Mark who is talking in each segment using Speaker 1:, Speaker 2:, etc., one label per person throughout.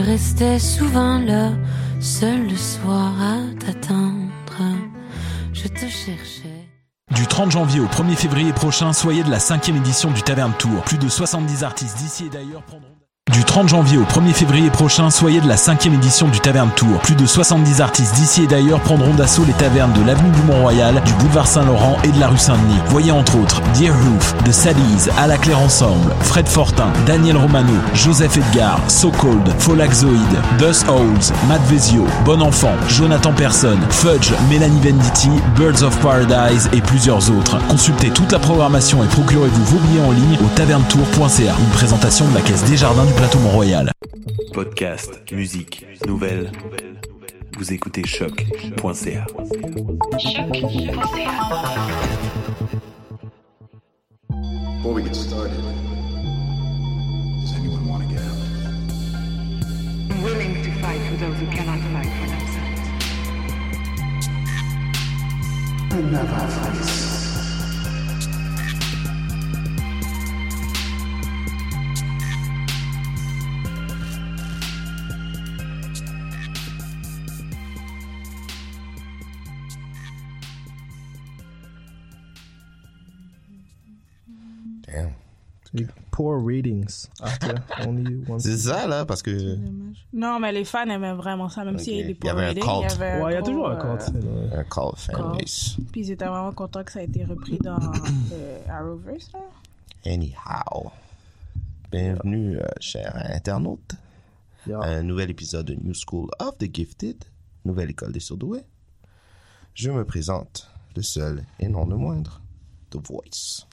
Speaker 1: Je restais souvent là, seul le soir à t'attendre. Je te cherchais.
Speaker 2: Du 30 janvier au 1er février prochain, soyez de la cinquième édition du Taverne Tour. Plus de 70 artistes d'ici et d'ailleurs prendront... Du 30 janvier au 1er février prochain, soyez de la cinquième édition du Taverne Tour. Plus de 70 artistes d'ici et d'ailleurs prendront d'assaut les tavernes de l'avenue du Mont-Royal, du boulevard Saint-Laurent et de la rue Saint-Denis. Voyez entre autres Dear Roof, The Sallies, À la Claire Ensemble, Fred Fortin, Daniel Romano, Joseph Edgar, So Cold, Folaxoid, Dust Holes, Matt Vezio, Bon Enfant, Jonathan Person, Fudge, Mélanie Venditti, Birds of Paradise et plusieurs autres. Consultez toute la programmation et procurez-vous vos billets en ligne au tavernetour.ca. Une présentation de la Caisse des Jardins du Plateau Mont-Royal.
Speaker 3: Podcast, musique, nouvelles. Vous écoutez choc.ca.
Speaker 4: Before we get started, does anyone want to get out?
Speaker 5: willing to fight for those who cannot fight for themselves.
Speaker 6: Damn.
Speaker 7: Poor ratings after only one
Speaker 6: C'est ça, là, parce que.
Speaker 8: Non, mais les fans aimaient vraiment ça, même
Speaker 6: Ok.
Speaker 8: s'il y a des
Speaker 6: Il y avait un cult.
Speaker 8: Il y avait un
Speaker 7: Ouais, il y a toujours un
Speaker 8: euh,
Speaker 7: compte. c'est-
Speaker 6: Un call fanbase.
Speaker 8: Puis ils étaient vraiment contents que ça a été repris dans euh, Arrowverse. Là.
Speaker 6: Anyhow. Bienvenue, euh, chers internautes,
Speaker 7: Yeah.
Speaker 6: à un nouvel épisode de New School of the Gifted, nouvelle école des surdoués. Je me présente, le seul et non le moindre, The Voice.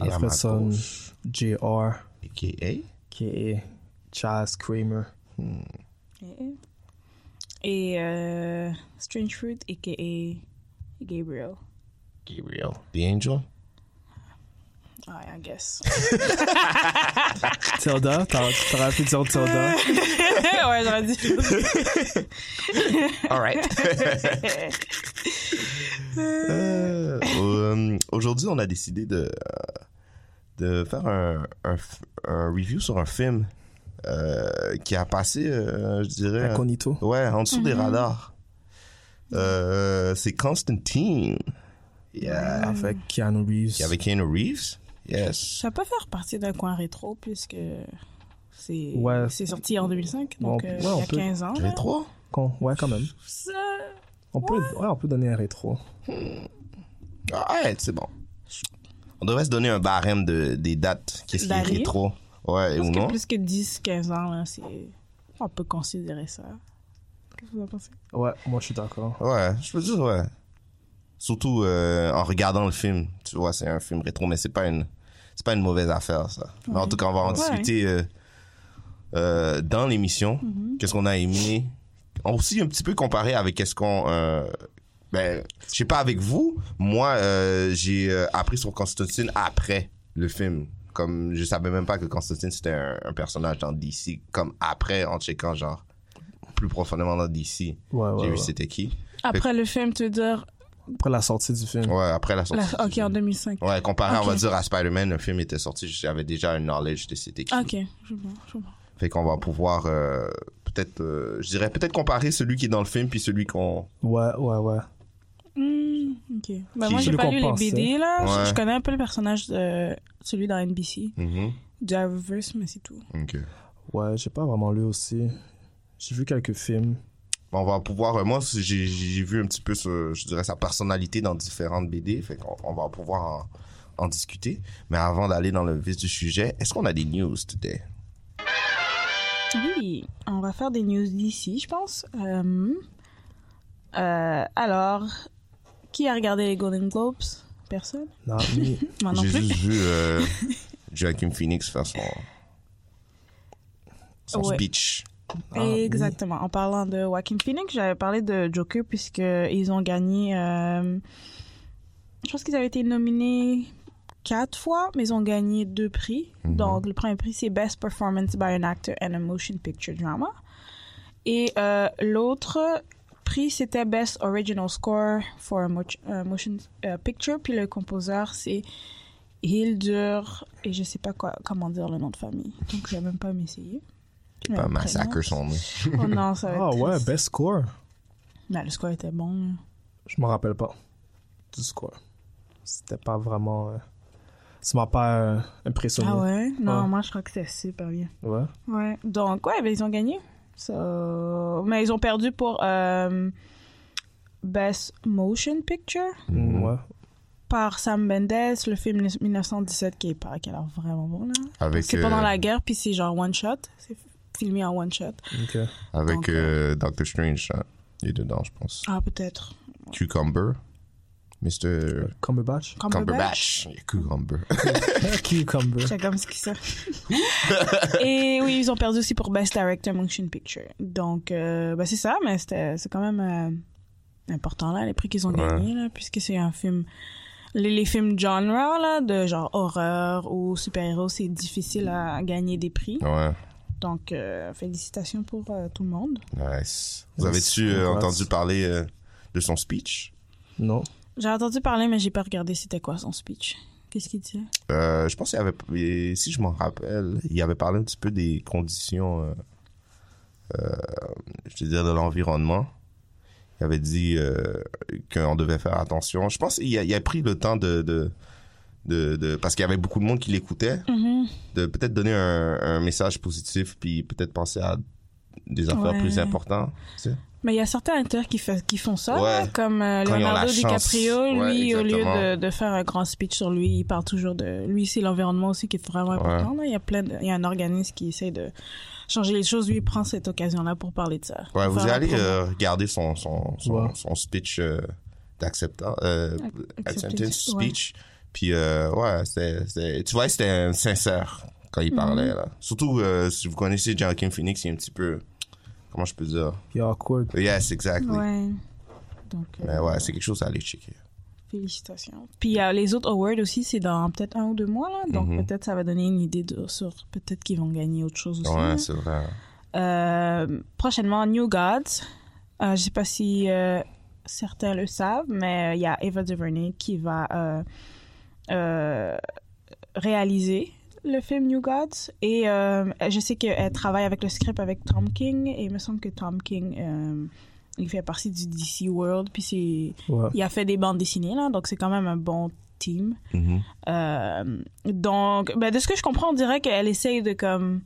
Speaker 6: Et
Speaker 7: Alfredson Jr.
Speaker 6: a.k.a.
Speaker 7: est Chaz Kramer.
Speaker 8: Et, et euh, Strange Fruit, a.k.a. Gabriel.
Speaker 6: Gabriel. The Angel?
Speaker 8: Ouais, I guess.
Speaker 7: Tilda, t'aurais pu dire Tilda?
Speaker 8: ouais, j'aurais dit.
Speaker 6: All right. Euh, euh, Aujourd'hui, on a décidé de, euh, de faire un, un, review sur un film euh, qui a passé, euh, je dirais,
Speaker 7: Incognito.
Speaker 6: ouais, en dessous des radars. Euh, c'est Constantine. Yeah.
Speaker 7: Avec Keanu Reeves.
Speaker 6: Qui Avec Keanu Reeves. Yes.
Speaker 8: Ça peut faire partie d'un coin rétro, puisque c'est
Speaker 7: Ouais.
Speaker 8: c'est sorti en 2005,
Speaker 7: Bon,
Speaker 8: donc euh,
Speaker 7: ouais,
Speaker 8: il y
Speaker 7: on
Speaker 8: a
Speaker 7: peut-
Speaker 8: 15 ans.
Speaker 6: Rétro?
Speaker 7: Con- Ouais, quand même.
Speaker 8: Ça-
Speaker 7: On peut, ouais, on peut donner un rétro.
Speaker 6: Ouais, c'est bon. On devrait se donner un barème de, des dates. Qu'est-ce qui est rétro? Ouais,
Speaker 8: Parce
Speaker 6: ou
Speaker 8: que
Speaker 6: non?
Speaker 8: plus que 10-15 ans, là, c'est... on peut considérer ça. Qu'est-ce que vous en pensez?
Speaker 7: Ouais, moi je suis d'accord.
Speaker 6: Ouais, je peux dire ouais. Surtout euh, en regardant le film, tu vois, c'est un film rétro, mais c'est pas une, c'est pas une mauvaise affaire ça. Mais en tout cas, on va en
Speaker 8: Ouais.
Speaker 6: discuter euh, euh, dans l'émission.
Speaker 8: Mm-hmm.
Speaker 6: Qu'est-ce qu'on a aimé, aussi un petit peu comparé avec qu'est-ce qu'on, euh, ben, je sais pas avec vous, moi euh, j'ai euh, appris sur Constantine après le film. Comme je savais même pas que Constantine c'était un, un personnage dans DC. Comme après en checkant genre plus profondément dans DC,
Speaker 7: Ouais, ouais,
Speaker 6: j'ai vu
Speaker 7: ouais.
Speaker 6: c'était qui.
Speaker 8: Après le film, tu veux dire...
Speaker 7: Après la sortie du film.
Speaker 6: Ouais, après la sortie.
Speaker 8: la-
Speaker 6: du
Speaker 8: Ok,
Speaker 6: film.
Speaker 8: en 2005.
Speaker 6: Ouais, comparé, on va dire, à Spider-Man, le film était sorti, j'avais déjà un knowledge de c'était qui.
Speaker 8: Ok, je vois, je vois.
Speaker 6: Fait qu'on va pouvoir, euh, peut-être, euh, je dirais, peut-être comparer celui qui est dans le film puis celui qu'on...
Speaker 7: Ouais, ouais, ouais.
Speaker 8: Ok. Ben,
Speaker 6: Qui-
Speaker 8: moi, j'ai pas lu les. BD, là. Je-
Speaker 6: Ouais.
Speaker 8: Je connais un peu le personnage de celui dans NBC, du Arrowverse, mais c'est tout.
Speaker 6: Ok.
Speaker 7: Ouais, j'ai pas vraiment lu aussi. J'ai vu quelques films.
Speaker 6: On va pouvoir, euh, moi, j'ai j'ai vu un petit peu, ce- je dirais, sa personnalité dans différentes BD, fait qu'on on va pouvoir en, en discuter. Mais avant d'aller dans le vif du sujet, est-ce qu'on a des news today?
Speaker 8: Oui, on va faire des news d'ici, je pense. Euh, euh, alors, qui a regardé les Golden Globes? Personne?
Speaker 7: Non, mais
Speaker 8: Moi non
Speaker 6: J'ai
Speaker 8: plus.
Speaker 6: juste vu euh, Joaquin Phoenix faire son, son
Speaker 8: Ouais.
Speaker 6: speech.
Speaker 7: Ah, oui.
Speaker 8: Exactement. En parlant de Joaquin Phoenix, j'avais parlé de Joker puisque ils ont gagné. euh, je pense qu'ils avaient été nominés quatre fois, mais ils ont gagné deux prix.
Speaker 6: Mhm.
Speaker 8: Donc le premier prix c'est Best Performance by an Actor in a Motion Picture Drama, et euh, l'autre prix c'était Best Original Score for a mo- euh, Motion euh, Picture. Puis le compositeur c'est Hildur et je sais pas quoi comment dire le nom de famille, donc je vais même pas m'essayer.
Speaker 6: Qui est
Speaker 8: Mais
Speaker 6: pas massacre
Speaker 8: non.
Speaker 6: son nom.
Speaker 8: Oh non, ça va être
Speaker 7: Ah ouais, best score.
Speaker 8: Ben, le score était bon.
Speaker 7: Je me rappelle pas du score. C'était pas vraiment. euh, Ça m'a pas euh, impressionné.
Speaker 8: Ah ouais? Non,
Speaker 7: Ouais.
Speaker 8: moi, je crois que c'était super bien.
Speaker 7: Ouais?
Speaker 8: Ouais. Donc, ouais, ben, ils ont gagné. So- Mais ils ont perdu pour euh, Best Motion Picture?
Speaker 6: Mhm.
Speaker 7: Ouais.
Speaker 8: par Sam Mendes, le film 1917 qui est pas qui a l'air vraiment bon là.
Speaker 6: Avec,
Speaker 8: C'est
Speaker 6: euh,
Speaker 8: pendant la guerre puis c'est genre one shot, c'est filmé en one shot.
Speaker 6: Avec
Speaker 8: Donc,
Speaker 6: euh, Doctor Strange, hein. il est dedans, je pense.
Speaker 8: Ah peut-être.
Speaker 6: Cucumber. Mr.
Speaker 7: Cumberbatch?
Speaker 6: Cumberbatch. Cucumber.
Speaker 7: Cucumber.
Speaker 8: C'est comme ce qui ça. Et oui, ils ont perdu aussi pour Best Director Motion Picture. Donc, euh, ben, c'est ça, mais c'était, c'est quand même euh, important, là, les prix qu'ils ont
Speaker 6: Ouais.
Speaker 8: gagnés, là, puisque c'est un film... Les, les films genre, là, de genre horreur ou super-héros, c'est difficile à gagner des prix.
Speaker 6: ouais,
Speaker 8: Donc, euh, félicitations pour euh, tout le monde.
Speaker 6: nice. Vous avez-tu euh, entendu parler euh, de son speech?
Speaker 7: Non.
Speaker 8: J'ai entendu parler, mais j'ai pas regardé c'était quoi son speech. Qu'est-ce qu'il disait?
Speaker 6: Euh, je pense qu'il avait, si je m'en rappelle, il avait parlé un petit peu des conditions, euh, euh, je veux dire, de l'environnement. Il avait dit qu'on devait faire attention. Je pense qu'il a, il a pris le temps de, de, de, de- parce qu'il y avait beaucoup de monde qui l'écoutait,
Speaker 8: Mhm.
Speaker 6: de peut-être donner un, un message positif, puis peut-être penser à des affaires
Speaker 8: Ouais.
Speaker 6: plus importantes. tu sais.
Speaker 8: Mais il y a certains acteurs qui, fait- qui font ça,
Speaker 6: Ouais.
Speaker 8: comme euh, Leonardo. DiCaprio,
Speaker 6: Ouais,
Speaker 8: lui, au lieu de, de faire un grand speech sur lui, il parle toujours de... Lui, c'est l'environnement aussi qui est vraiment important. là. Il y a plein de- Il y a un organisme qui essaie de changer les choses. Lui, il prend cette occasion-là pour parler de ça.
Speaker 6: Ouais, vous allez euh, regarder son, son, son,
Speaker 7: Ouais.
Speaker 6: son speech euh, d'acceptance, euh, speech. Puis, euh, ouais, c'était- tu vois, c'était sincère quand il parlait,
Speaker 8: Mhm.
Speaker 6: là. Surtout, euh, si vous connaissez Joaquin Phoenix, il est un petit peu, comment je peux dire?
Speaker 7: Est awkward.
Speaker 6: Yes, exactly.
Speaker 8: Ouais. Donc, euh,
Speaker 6: Mais ouais, c'est quelque chose à aller checker.
Speaker 8: félicitations. Puis euh, les autres awards aussi, c'est dans peut-être un ou deux mois, là. Donc,
Speaker 6: Mhm.
Speaker 8: peut-être ça va donner une idée de, sur... Peut-être qu'ils vont gagner autre chose aussi.
Speaker 6: Ouais, c'est vrai.
Speaker 8: Euh, prochainement, New Gods. Euh, je sais pas si euh, certains le savent, mais euh, il y a Eva DuVernay qui va euh, euh, réaliser le film New Gods. Et euh, je sais qu'elle travaille avec le script avec Tom King. Et il me semble que Tom King, euh, il fait partie du DC World. Puis c'est,
Speaker 7: Ouais.
Speaker 8: il a fait des bandes dessinées, là. Donc c'est quand même un bon team.
Speaker 6: Mhm.
Speaker 8: Euh, donc, ben, de ce que je comprends, on dirait qu'elle essaye de comme.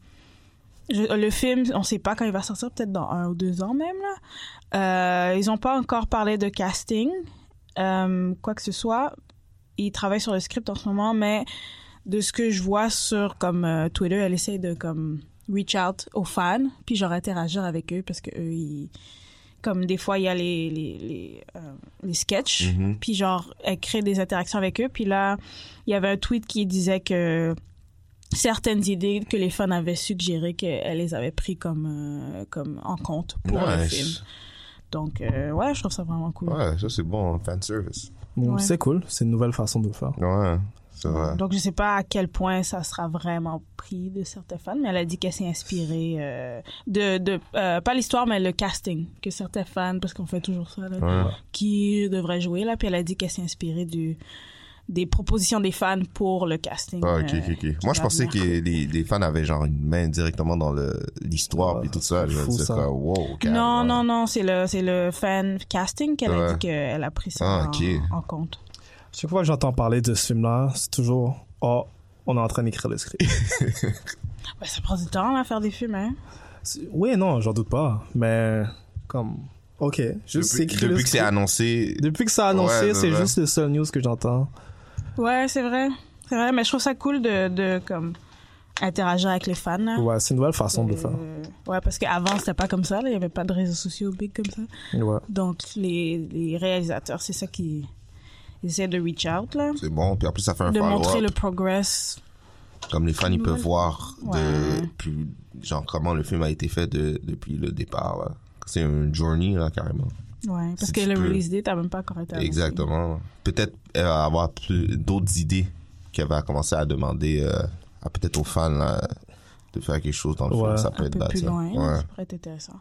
Speaker 8: je- le film, on sait pas quand il va sortir, peut-être dans un ou deux ans même là. Euh, ils ont pas encore parlé de casting, euh, quoi que ce soit. Ils travaillent sur le script en ce moment, mais de ce que je vois sur comme euh, Twitter, elle essaye de comme reach out aux fans, puis genre interagir avec eux parce que eux, ils, comme des fois il y a les les les, euh, les sketchs,
Speaker 6: Mhm.
Speaker 8: puis genre elle crée des interactions avec eux, puis là il y avait un tweet qui disait que certaines idées que les fans avaient suggérées qu'elle les avait pris comme euh, comme en compte pour le
Speaker 6: Nice.
Speaker 8: film. Donc euh, ouais, je trouve ça vraiment cool.
Speaker 6: Ouais, ça c'est bon, fan service.
Speaker 7: Bon,
Speaker 8: Ouais.
Speaker 7: C'est cool. C'est une nouvelle façon de le faire.
Speaker 6: Ouais, vrai.
Speaker 8: Donc je sais pas à quel point ça sera vraiment pris de certains fans, mais elle a dit qu'elle s'est inspirée euh, de de euh, pas l'histoire mais le casting que certains fans parce qu'on fait toujours ça là,
Speaker 6: Ouais.
Speaker 8: qui devrait jouer là puis elle a dit qu'elle s'est inspirée du des propositions des fans pour le casting.
Speaker 6: Ah, ok,
Speaker 8: euh,
Speaker 6: ok, ok. Moi, je pensais que les, les fans avaient genre une main directement dans l'histoire et tout ça. Je
Speaker 7: fou, ça.
Speaker 6: quoi, wow,
Speaker 8: Non, non, non, c'est le, c'est le fan casting qu'elle a dit qu'elle a pris ça
Speaker 6: Ah,
Speaker 8: en, compte.
Speaker 7: Chaque fois que j'entends parler de ce film-là, c'est toujours Oh, on est en train d'écrire le script.
Speaker 8: Ouais, ça prend du temps à faire des films, hein?
Speaker 7: C'est- oui, non, j'en doute pas. Mais, comme, ok, juste
Speaker 6: Depuis,
Speaker 7: écrire le
Speaker 6: depuis que c'est annoncé,
Speaker 7: Depuis que ça a annoncé,
Speaker 6: Ouais, c'est
Speaker 7: c'est juste le seul news que j'entends.
Speaker 8: Ouais, c'est vrai. C'est vrai, mais je trouve ça cool de, de comme, interagir avec les fans, là.
Speaker 7: Ouais, c'est une nouvelle façon de le faire.
Speaker 8: Euh, ouais, parce qu'avant, c'était pas comme ça. Il y avait pas de réseaux sociaux big comme ça.
Speaker 7: Ouais.
Speaker 8: Donc, les, les réalisateurs, c'est ça qui, ils essaient de reach out, là.
Speaker 6: c'est bon. Puis en plus, ça fait un
Speaker 8: De montrer le progress.
Speaker 6: Comme les fans, ils peuvent voir
Speaker 8: Ouais.
Speaker 6: depuis, genre, comment le film a été fait de, depuis le départ. là. C'est une journey, là, carrément.
Speaker 8: Ouais, parce
Speaker 6: Si
Speaker 8: que le
Speaker 6: peux.
Speaker 8: release date a même pas encore été.
Speaker 6: Exactement. Peut-être elle va avoir plus- d'autres idées qu'elle va commencer à demander euh, à peut-être aux fans là, de faire quelque chose dans le
Speaker 7: Ouais.
Speaker 6: film. Ça peut
Speaker 8: un
Speaker 6: être
Speaker 8: peu
Speaker 6: bad,
Speaker 8: plus
Speaker 6: ça.
Speaker 8: loin.
Speaker 6: Ouais.
Speaker 8: Ça pourrait être intéressant.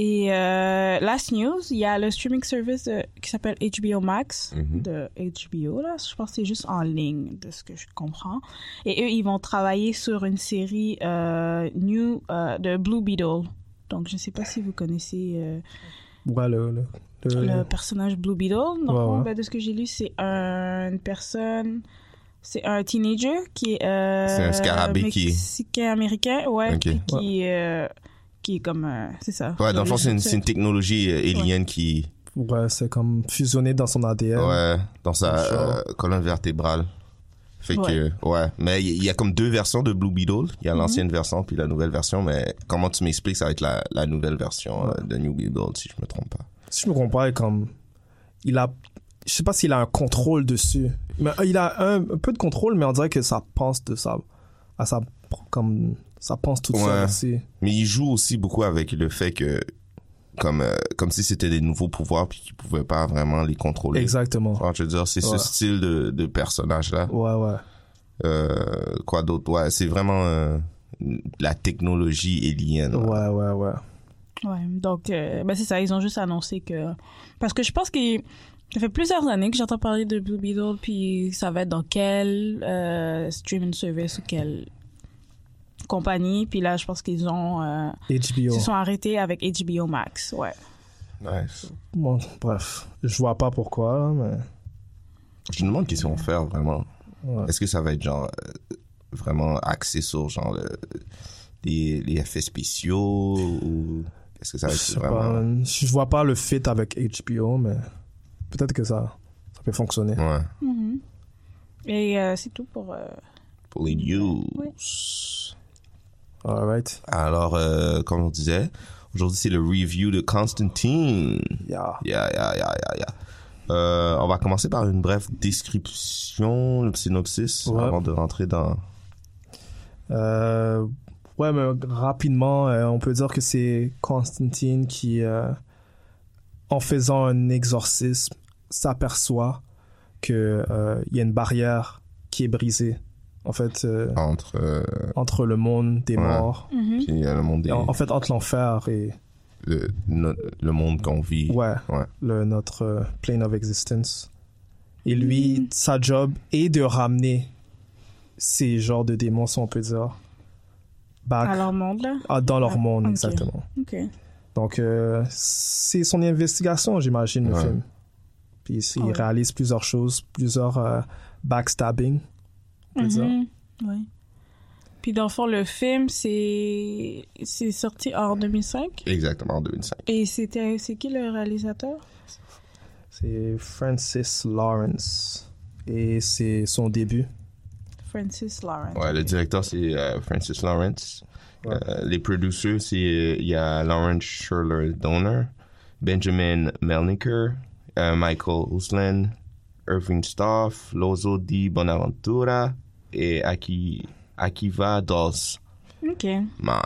Speaker 8: Et euh, last news, il y a le streaming service de- qui s'appelle HBO Max
Speaker 6: Mhm.
Speaker 8: de HBO. Là, je pense que c'est juste en ligne, de ce que je comprends. Et eux, ils vont travailler sur une série euh, new euh, de Blue Beetle. Donc, je ne sais pas si vous connaissez euh,
Speaker 7: Ouais, le, le, le-
Speaker 8: le personnage Blue Beetle.
Speaker 7: Ouais, ouais.
Speaker 8: ben, de ce que j'ai lu, c'est un- une personne, c'est un teenager qui est euh,
Speaker 6: C'est un scarabée qui
Speaker 8: mexicain américain, ouais,
Speaker 6: Ok.
Speaker 8: puis qui euh, qui est comme euh, c'est ça.
Speaker 6: Ouais, dans le fond, c'est une,
Speaker 8: C'est-
Speaker 6: une technologie euh, alien qui,
Speaker 7: Ouais, c'est comme fusionné dans son ADN.
Speaker 6: ouais, dans sa euh, colonne vertébrale. Fait
Speaker 8: Ouais.
Speaker 6: que, ouais. Mais il y, a comme deux versions de Blue Beetle. Il y a l'ancienne version puis la nouvelle version. Mais comment tu m'expliques, ça va être la, la nouvelle version euh, de New Beetle, si je me trompe pas.
Speaker 7: Si je me comprends, comme il a je sais pas s'il a un contrôle dessus. Mais euh, il a un, un peu de contrôle mais on dirait que ça pense de ça à sa comme ça pense tout
Speaker 6: Ouais.
Speaker 7: seul aussi.
Speaker 6: Mais il joue aussi beaucoup avec le fait que, comme, euh, comme si c'était des nouveaux pouvoirs puis qu'il pouvait pas vraiment les contrôler.
Speaker 7: Exactement.
Speaker 6: Enfin, je veux dire, c'est
Speaker 7: Ouais.
Speaker 6: ce style de, de personnage-là.
Speaker 7: Ouais ouais.
Speaker 6: Euh, quoi d'autre? Ouais, c'est vraiment euh, la technologie alien.
Speaker 7: Ouais ouais ouais.
Speaker 8: Ouais, donc euh, ben c'est ça, ils ont juste annoncé que parce que je pense que ça fait plusieurs années que j'entends parler de Blue Beetle puis ça va être dans quel euh, streaming service ou quelle compagnie puis là je pense qu'ils ont euh,
Speaker 7: HBO.
Speaker 8: ils se sont arrêtés avec HBO Max, ouais.
Speaker 6: Nice.
Speaker 7: Bon, bref, je vois pas pourquoi mais
Speaker 6: Je me demande qu'est-ce qu'ils vont faire vraiment.
Speaker 7: Ouais.
Speaker 6: Est-ce que ça va être genre euh, vraiment axé sur genre le- les, les effets spéciaux ou est-ce que ça va
Speaker 7: je
Speaker 6: être
Speaker 7: sais
Speaker 6: vraiment
Speaker 7: pas, je vois pas le fit avec HBO mais peut-être que ça ça peut fonctionner.
Speaker 6: ouais
Speaker 8: Mhm. Et euh, c'est tout pour euh,
Speaker 6: pour les news.
Speaker 8: Ouais.
Speaker 7: Alright.
Speaker 6: Alors euh, comme on disait, aujourd'hui c'est le review de Constantine.
Speaker 7: Yeah.
Speaker 6: Yeah, yeah, yeah, yeah, yeah. Euh, on va commencer par une brève description, le synopsis,
Speaker 7: Ouais.
Speaker 6: avant de rentrer dans.
Speaker 7: Euh, ouais, mais rapidement, euh, on peut dire que c'est Constantine qui, en faisant un exorcisme, s'aperçoit euh, il y a une barrière qui est brisée. En fait, euh,
Speaker 6: entre euh,
Speaker 7: entre le monde des
Speaker 6: Ouais.
Speaker 7: morts,
Speaker 8: mhm.
Speaker 6: puis, euh, le monde des,
Speaker 7: en, en fait entre l'enfer et
Speaker 6: le, no- le monde qu'on vit.
Speaker 7: ouais,
Speaker 6: Ouais.
Speaker 7: le notre euh, plane of existence. Et lui, sa job est de ramener ces genres de démons, si on peut dire, back
Speaker 8: à leur monde là?
Speaker 7: ah, dans leur
Speaker 8: Ah,
Speaker 7: monde, exactement.
Speaker 8: OK.
Speaker 7: Donc, euh, c'est son investigation, j'imagine, le
Speaker 6: Ouais.
Speaker 7: film. Puis il
Speaker 8: Ouais.
Speaker 7: réalise plusieurs choses, plusieurs euh, backstabbing, on peut dire.
Speaker 8: Mhm. Ouais. Puis dans le fond, le film, c'est c'est sorti en 2005.
Speaker 6: Exactement, en 2005.
Speaker 8: Et c'était c'est qui le réalisateur?
Speaker 7: C'est Francis Lawrence. Et c'est son début.
Speaker 8: Francis Lawrence.
Speaker 6: Ouais, le directeur, c'est euh, Francis Lawrence.
Speaker 7: Ouais.
Speaker 6: Euh, les producers, c'est euh, il y a Lawrence Schuller Donner, Benjamin Melniker, euh, Michael Uslan, Irving Stoff, Lozo Di Bonaventura et Aki, Akiva Dawes.
Speaker 8: OK.
Speaker 6: Man.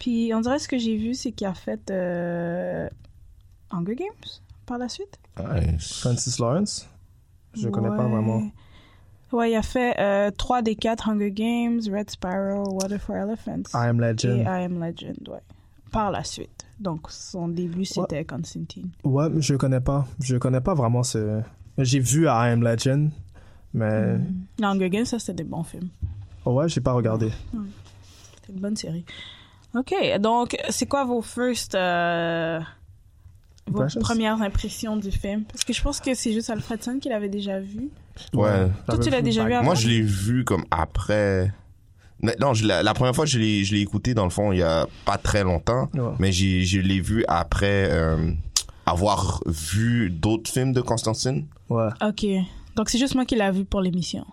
Speaker 8: Puis on dirait ce que j'ai vu, c'est qu'il a fait euh, Hunger Games par la suite.
Speaker 6: Nice.
Speaker 7: Francis Lawrence? Je connais pas vraiment.
Speaker 8: Ouais, il a fait euh, 3 des 4 Hunger Games, Red Spiral, Water for Elephants.
Speaker 7: I Am
Speaker 8: et
Speaker 7: Legend.
Speaker 8: I Am Legend, ouais. Par la suite. Donc son début, c'était Constantine.
Speaker 7: Ouais, je connais pas. Je connais pas vraiment ce. J'ai vu I Am Legend, mais
Speaker 8: Non, Hunger Games, ça, c'était des bons films.
Speaker 7: oh ouais, j'ai pas regardé.
Speaker 8: C'est une bonne série. OK, donc c'est quoi vos first euh, vos
Speaker 7: Impressions?
Speaker 8: premières impressions du film? Parce que je pense que c'est juste Alfredson qui l'avait déjà vu.
Speaker 6: Ouais.
Speaker 8: Toi, tu l'as déjà vu avant?
Speaker 6: Moi, je l'ai vu comme après. Non, je la première fois, je l'ai, je l'ai écouté, dans le fond, il y a pas très longtemps.
Speaker 7: Ouais.
Speaker 6: Mais j'ai, je l'ai vu après euh, avoir vu d'autres films de Constantine?
Speaker 7: Ouais.
Speaker 8: OK. Donc c'est juste moi qui l'ai vu pour l'émission.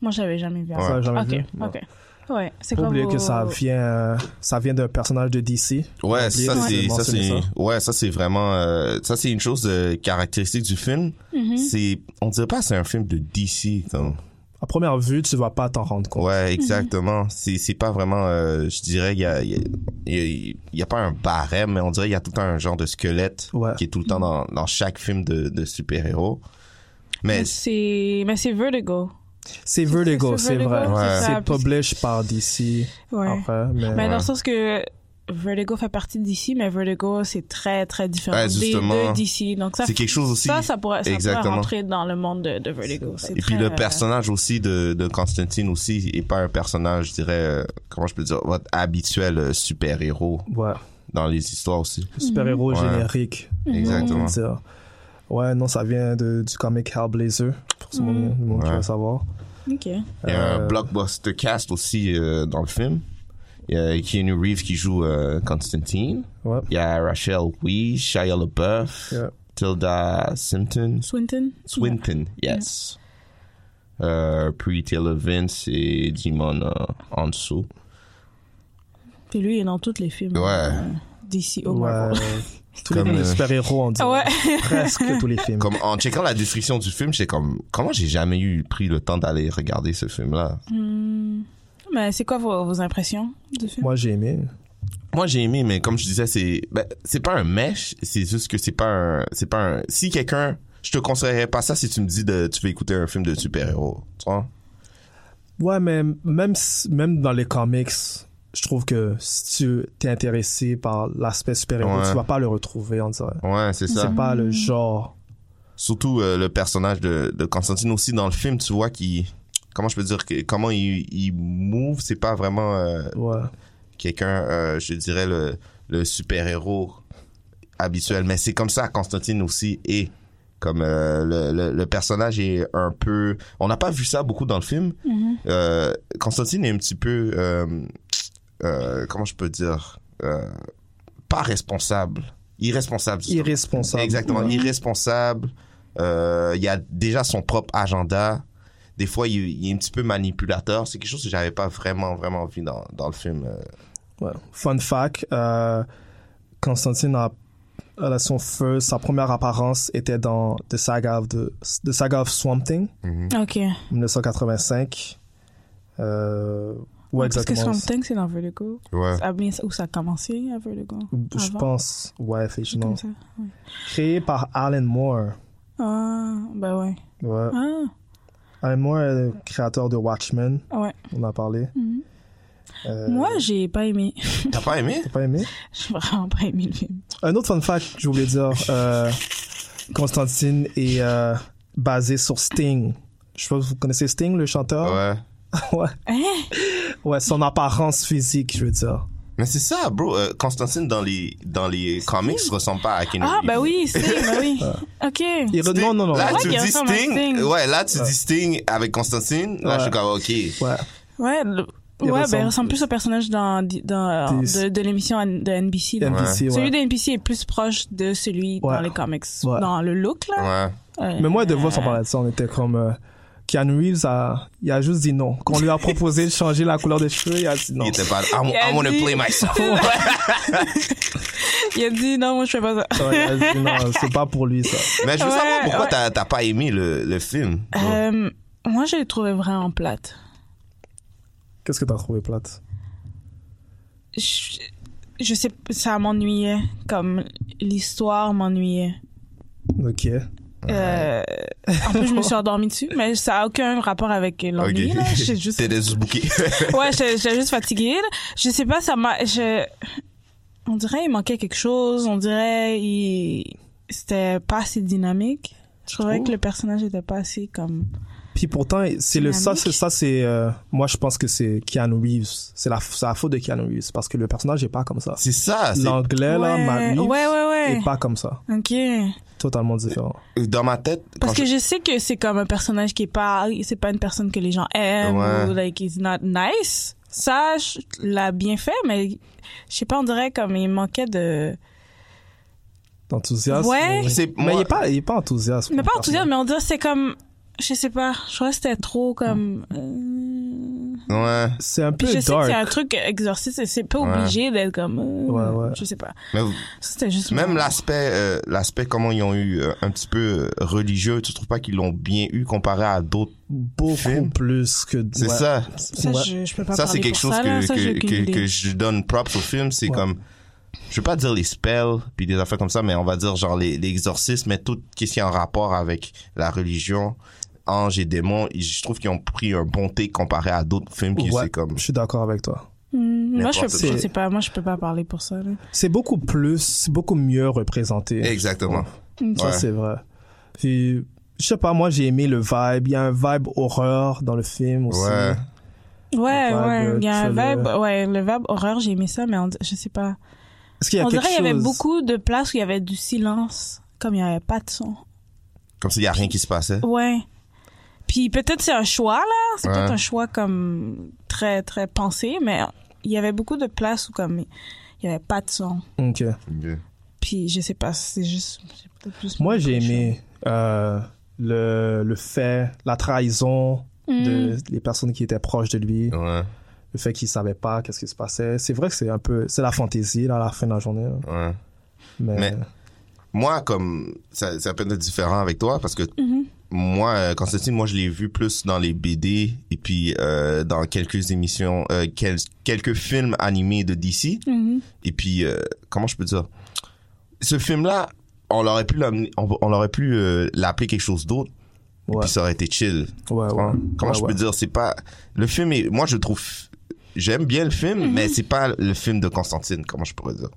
Speaker 8: Moi, je l'avais jamais vu avant.
Speaker 7: Ça, j'ai jamais
Speaker 8: OK,
Speaker 7: vu.
Speaker 8: OK. Ouais, c'est
Speaker 7: Faut
Speaker 8: quoi
Speaker 7: oublier
Speaker 8: vos-
Speaker 7: que ça vient, euh, ça vient d'un personnage de DC.
Speaker 6: Ouais, ça c'est, ça c'est, ouais, ça c'est vraiment, euh, ça c'est une chose euh, caractéristique du film.
Speaker 8: Mhm.
Speaker 6: C'est, on dirait pas que c'est un film de DC, comme.
Speaker 7: À première vue, tu vas pas t'en rendre compte.
Speaker 6: Ouais, exactement. C'est, c'est pas vraiment, euh, je dirais, il y a, il y a, y a- il y a pas un barème, mais on dirait qu'il y a tout un genre de squelette
Speaker 7: Ouais.
Speaker 6: qui est tout le temps dans, dans chaque film de, de super-héros. Mais
Speaker 8: Mais c'est mais c'est Vertigo.
Speaker 7: C'est Vertigo,
Speaker 8: c'est
Speaker 7: vrai.
Speaker 6: c'est
Speaker 7: published par DC
Speaker 8: Ouais.
Speaker 7: après, mais
Speaker 8: Mais dans le sens que Vertigo fait partie d'ici, mais Vertigo c'est très très différent
Speaker 6: Ouais,
Speaker 8: des d'ici. Donc ça,
Speaker 6: C'est quelque chose aussi-
Speaker 8: Ça, ça pourrait, ça pourrait
Speaker 6: Exactement.
Speaker 8: rentrer dans le monde de, de Vertigo. C'est
Speaker 6: Et puis le
Speaker 8: euh,
Speaker 6: personnage aussi de, de Constantine aussi est pas un personnage, je dirais, euh, comment je peux dire, votre habituel euh, super-héros
Speaker 7: Ouais.
Speaker 6: dans les histoires aussi.
Speaker 7: Super-héros
Speaker 6: Ouais.
Speaker 7: générique.
Speaker 6: Exactement.
Speaker 7: on va dire. Ouais, non, ça vient de, du comic Hellblazer, pour ce moment, le monde qui veut savoir.
Speaker 8: Ok.
Speaker 6: Il y a un blockbuster cast aussi euh, dans le film. Il y a Keanu Reeves qui joue euh, Constantine.
Speaker 7: Ouais.
Speaker 6: Il y a Rachel Weisz, Shia LaBeouf,
Speaker 7: Yeah.
Speaker 6: Tilda Swinton.
Speaker 8: Swinton.
Speaker 6: Swinton, yes. Euh, puis Taylor Vince et Jimon euh, en dessous.
Speaker 8: Puis lui, il est dans tous les films.
Speaker 6: Ouais.
Speaker 8: euh, d'ici au
Speaker 7: Ouais. Tous
Speaker 6: Comme,
Speaker 7: les
Speaker 6: euh,
Speaker 7: super-héros, on dit.
Speaker 8: Ouais.
Speaker 7: Presque tous les films.
Speaker 6: Comme en checkant la description du film, j'étais comme comment j'ai jamais eu pris le temps d'aller regarder ce film-là?
Speaker 8: Hmm. Mais c'est quoi vos, vos impressions du film?
Speaker 7: Moi, j'ai aimé.
Speaker 6: Moi j'ai aimé, mais comme je disais, c'est ben, c'est pas un mesh, c'est juste que c'est pas un c'est pas un. Si quelqu'un, je te conseillerais pas ça si tu me dis de tu veux écouter un film de super-héros, tu vois?
Speaker 7: Ouais, mais même, même dans les comics, je trouve que si tu t'es intéressé par l'aspect super-héros,
Speaker 6: Ouais.
Speaker 7: tu vas pas le retrouver, on dirait.
Speaker 6: Ouais, c'est ça.
Speaker 7: C'est pas le genre.
Speaker 6: Surtout euh, le personnage de, de Constantine aussi dans le film, tu vois qui comment je peux dire que comment il il move, c'est pas vraiment euh,
Speaker 7: Ouais.
Speaker 6: quelqu'un, euh, je dirais, le, le super-héros habituel. Mais c'est comme ça, Constantine aussi est. Comme euh, le, le, le personnage est un peu... On n'a pas vu ça beaucoup dans le film. Euh, Constantine est un petit peu... euh, euh, comment je peux dire euh, Pas responsable. Irresponsable. justement.
Speaker 7: Irresponsable.
Speaker 6: Exactement, irresponsable. Euh, il a déjà son propre agenda. Des fois, il, il est un petit peu manipulateur. C'est quelque chose que j'avais pas vraiment, vraiment vu dans, dans le film. euh.
Speaker 7: Ouais. Fun fact, euh, Constantine a, son feu, sa première apparence était dans The Saga of, the, the Saga of Swamp Thing,
Speaker 8: Ok.
Speaker 7: 1985. Euh, ouais,
Speaker 8: Parce que
Speaker 7: exactement.
Speaker 8: Swamp Thing, c'est dans Vertigo.
Speaker 6: Ouais.
Speaker 8: Où ça a commencé à Vertigo?
Speaker 7: Je pense, ouais, effectivement.
Speaker 8: comme ça. Ouais.
Speaker 7: Créé par Alan Moore.
Speaker 8: Ah, ben ouais.
Speaker 7: Ouais.
Speaker 8: Ah,
Speaker 7: Moore est le créateur de Watchmen,
Speaker 8: ouais.
Speaker 7: on en a parlé.
Speaker 8: Mhm.
Speaker 7: Euh,
Speaker 8: Moi, j'ai pas aimé.
Speaker 6: T'as pas aimé?
Speaker 7: T'as pas aimé?
Speaker 8: J'ai vraiment pas aimé le film.
Speaker 7: Un autre fun fact que je voulais dire, euh, Constantine est euh, basé sur Sting. Je sais pas si vous connaissez Sting, le chanteur?
Speaker 6: Ouais.
Speaker 7: Ouais.
Speaker 8: Hein?
Speaker 7: Ouais, son apparence physique, je veux dire.
Speaker 6: Mais c'est ça, bro. Euh, Constantine dans les, dans les comics ressemble pas à Keanu
Speaker 8: Ah,
Speaker 6: Reeves.
Speaker 8: ben oui, Sting, ben oui. Ok.
Speaker 7: Il re- Non, non, non.
Speaker 6: Là,
Speaker 8: Ouais,
Speaker 6: tu
Speaker 8: il
Speaker 6: dis
Speaker 8: ressemble à
Speaker 6: Sting.
Speaker 8: Sting.
Speaker 6: Ouais, là, tu dis Sting avec Constantine. Là,
Speaker 7: Ouais.
Speaker 6: je suis comme, ok.
Speaker 7: Ouais.
Speaker 8: Ouais, le-
Speaker 7: Il
Speaker 8: ouais,
Speaker 7: ressemble-
Speaker 8: ben, il ressemble plus au personnage dans, dans,
Speaker 7: Des-
Speaker 8: de, de l'émission N- de NBC. là.
Speaker 7: NBC,
Speaker 8: Celui de NBC est plus proche de celui
Speaker 7: Ouais.
Speaker 8: dans les comics.
Speaker 7: Ouais.
Speaker 8: Dans le look, là.
Speaker 6: Ouais.
Speaker 8: euh,
Speaker 7: Mais moi De Vos, on parlait de ça. On était comme... Euh, Keanu Reeves a, il a juste dit non. Quand on lui a proposé de changer la couleur des cheveux, il a dit non.
Speaker 6: Il était pas, I,
Speaker 8: Il a
Speaker 6: I wanna
Speaker 8: dit-
Speaker 6: play myself.
Speaker 8: Il a dit non, moi je fais pas ça.
Speaker 7: Ouais, il a dit non, c'est pas pour lui, ça.
Speaker 6: Mais je veux
Speaker 8: Ouais,
Speaker 6: savoir pourquoi
Speaker 8: ouais.
Speaker 6: t'as, t'as pas aimé le, le film.
Speaker 8: Euh, moi, je l'ai trouvé vraiment plate.
Speaker 7: Qu'est-ce que t'as trouvé plate?
Speaker 8: Je, je sais, ça m'ennuyait. Comme l'histoire m'ennuyait.
Speaker 7: Ok.
Speaker 8: Euh, en plus, je me suis endormie dessus, mais ça a aucun rapport avec l'ennui.
Speaker 6: Ok.
Speaker 8: là. J'ai juste,
Speaker 6: T'étais juste
Speaker 8: ouais, j'étais j'étais juste fatiguée. là. Je sais pas, ça m'a, je, on dirait il manquait quelque chose. On dirait il, c'était pas assez dynamique. Je trouvais que le personnage était pas assez comme.
Speaker 7: Puis pourtant, c'est le ça, c'est ça, c'est euh, moi je pense que c'est Keanu Reeves. C'est la, c'est la faute de Keanu Reeves parce que le personnage est pas comme ça.
Speaker 6: c'est ça. C'est,
Speaker 7: L'anglais là,
Speaker 8: ouais,
Speaker 7: Matt Reeves,
Speaker 8: ouais, ouais, ouais.
Speaker 7: est pas comme ça.
Speaker 8: Ok.
Speaker 7: Totalement différent.
Speaker 6: dans ma tête,
Speaker 8: Parce que
Speaker 6: je-
Speaker 8: je sais que c'est comme un personnage qui est pas, c'est pas une personne que les gens aiment
Speaker 6: Ouais.
Speaker 8: ou like he's not nice. Ça, je l'a bien fait, mais je sais pas, on dirait comme il manquait de,
Speaker 7: Enthousiaste.
Speaker 8: Ouais.
Speaker 7: mais-
Speaker 6: C'est-
Speaker 7: Mais
Speaker 6: moi-
Speaker 7: il est pas, il est pas enthousiaste.
Speaker 8: mais pas enthousiaste, mais on dirait que c'est comme, je sais pas, je crois que c'était trop comme. euh,
Speaker 6: ouais.
Speaker 7: C'est un peu
Speaker 8: je sais que c'est un
Speaker 7: dark.
Speaker 8: truc exorciste, et c'est pas
Speaker 6: Ouais.
Speaker 8: obligé d'être comme. euh,
Speaker 7: Ouais, ouais.
Speaker 8: Je sais pas.
Speaker 6: Mais
Speaker 8: Ça, C'était juste.
Speaker 6: même l'aspect, euh, l'aspect comment ils ont eu euh, un petit peu euh, religieux, tu trouves pas qu'ils l'ont bien eu comparé à d'autres
Speaker 7: Beaucoup
Speaker 6: film.
Speaker 7: plus que.
Speaker 6: C'est
Speaker 7: ouais.
Speaker 6: ça.
Speaker 8: Ça,
Speaker 7: Ouais.
Speaker 8: je, je peux pas
Speaker 6: Ça, c'est quelque
Speaker 8: pour
Speaker 6: chose
Speaker 8: ça,
Speaker 6: que,
Speaker 8: là. Ça, j'ai
Speaker 6: que, je donne props au film. C'est
Speaker 7: Ouais.
Speaker 6: comme, je veux pas dire les spells puis des affaires comme ça, mais on va dire genre les, les exorcismes, mais tout ce qui est en rapport avec la religion, anges et démons, et je trouve qu'ils ont pris un bon take comparé à d'autres films qui
Speaker 7: Ouais,
Speaker 6: c'est comme,
Speaker 7: je suis d'accord avec toi.
Speaker 8: Hmm, moi, je, je sais pas. Moi, je peux pas parler pour ça.
Speaker 7: C'est beaucoup plus, beaucoup mieux représenté.
Speaker 6: Exactement.
Speaker 7: Ça,
Speaker 6: Ouais.
Speaker 7: c'est vrai. Puis, je sais pas, moi, j'ai aimé le vibe. Il y a un vibe horreur dans le film aussi.
Speaker 6: Ouais.
Speaker 8: Ouais,
Speaker 7: Le vibe,
Speaker 8: ouais. Il y a un vibe, ouais, le vibe horreur, j'ai aimé ça, mais on- je sais pas.
Speaker 7: Est-ce qu'il y a
Speaker 8: On dirait qu'il y avait beaucoup de places où il y avait du silence, comme il y avait pas de son.
Speaker 6: Comme s'il y a rien qui se passait.
Speaker 8: Ouais. Puis peut-être c'est un choix, là. C'est
Speaker 6: Ouais.
Speaker 8: peut-être un choix comme très, très pensé, mais il y avait beaucoup de places où comme il y avait pas de son.
Speaker 7: Ok.
Speaker 8: Puis je sais pas, c'est juste.
Speaker 7: Moi, j'ai aimé euh, le, le fait, la trahison de
Speaker 8: Mm.
Speaker 7: les personnes qui étaient proches de lui,
Speaker 6: Ouais.
Speaker 7: le fait qu'il savait pas qu'est-ce qui se passait. C'est vrai que c'est un peu, c'est la fantaisie là, à la fin de la journée. là.
Speaker 6: Ouais.
Speaker 7: Mais,
Speaker 6: Mais- Moi, comme, ça- c'est un peu différent avec toi parce que
Speaker 8: Mhm.
Speaker 6: Moi, euh, Constantine, moi, je l'ai vu plus dans les BD et puis euh, dans quelques émissions, euh, quel- quelques films animés de DC.
Speaker 8: Mhm.
Speaker 6: Et puis, euh, comment je peux dire? Ce film-là, on l'aurait pu l'amener- on, on aurait pu euh, l'appeler quelque chose d'autre. Et puis ça aurait été chill.
Speaker 7: ouais, ouais.
Speaker 6: Comment je peux dire? C'est pas le film est. Moi, je trouve. J'aime bien le film, mais c'est pas le film de Constantine. Comment je pourrais dire?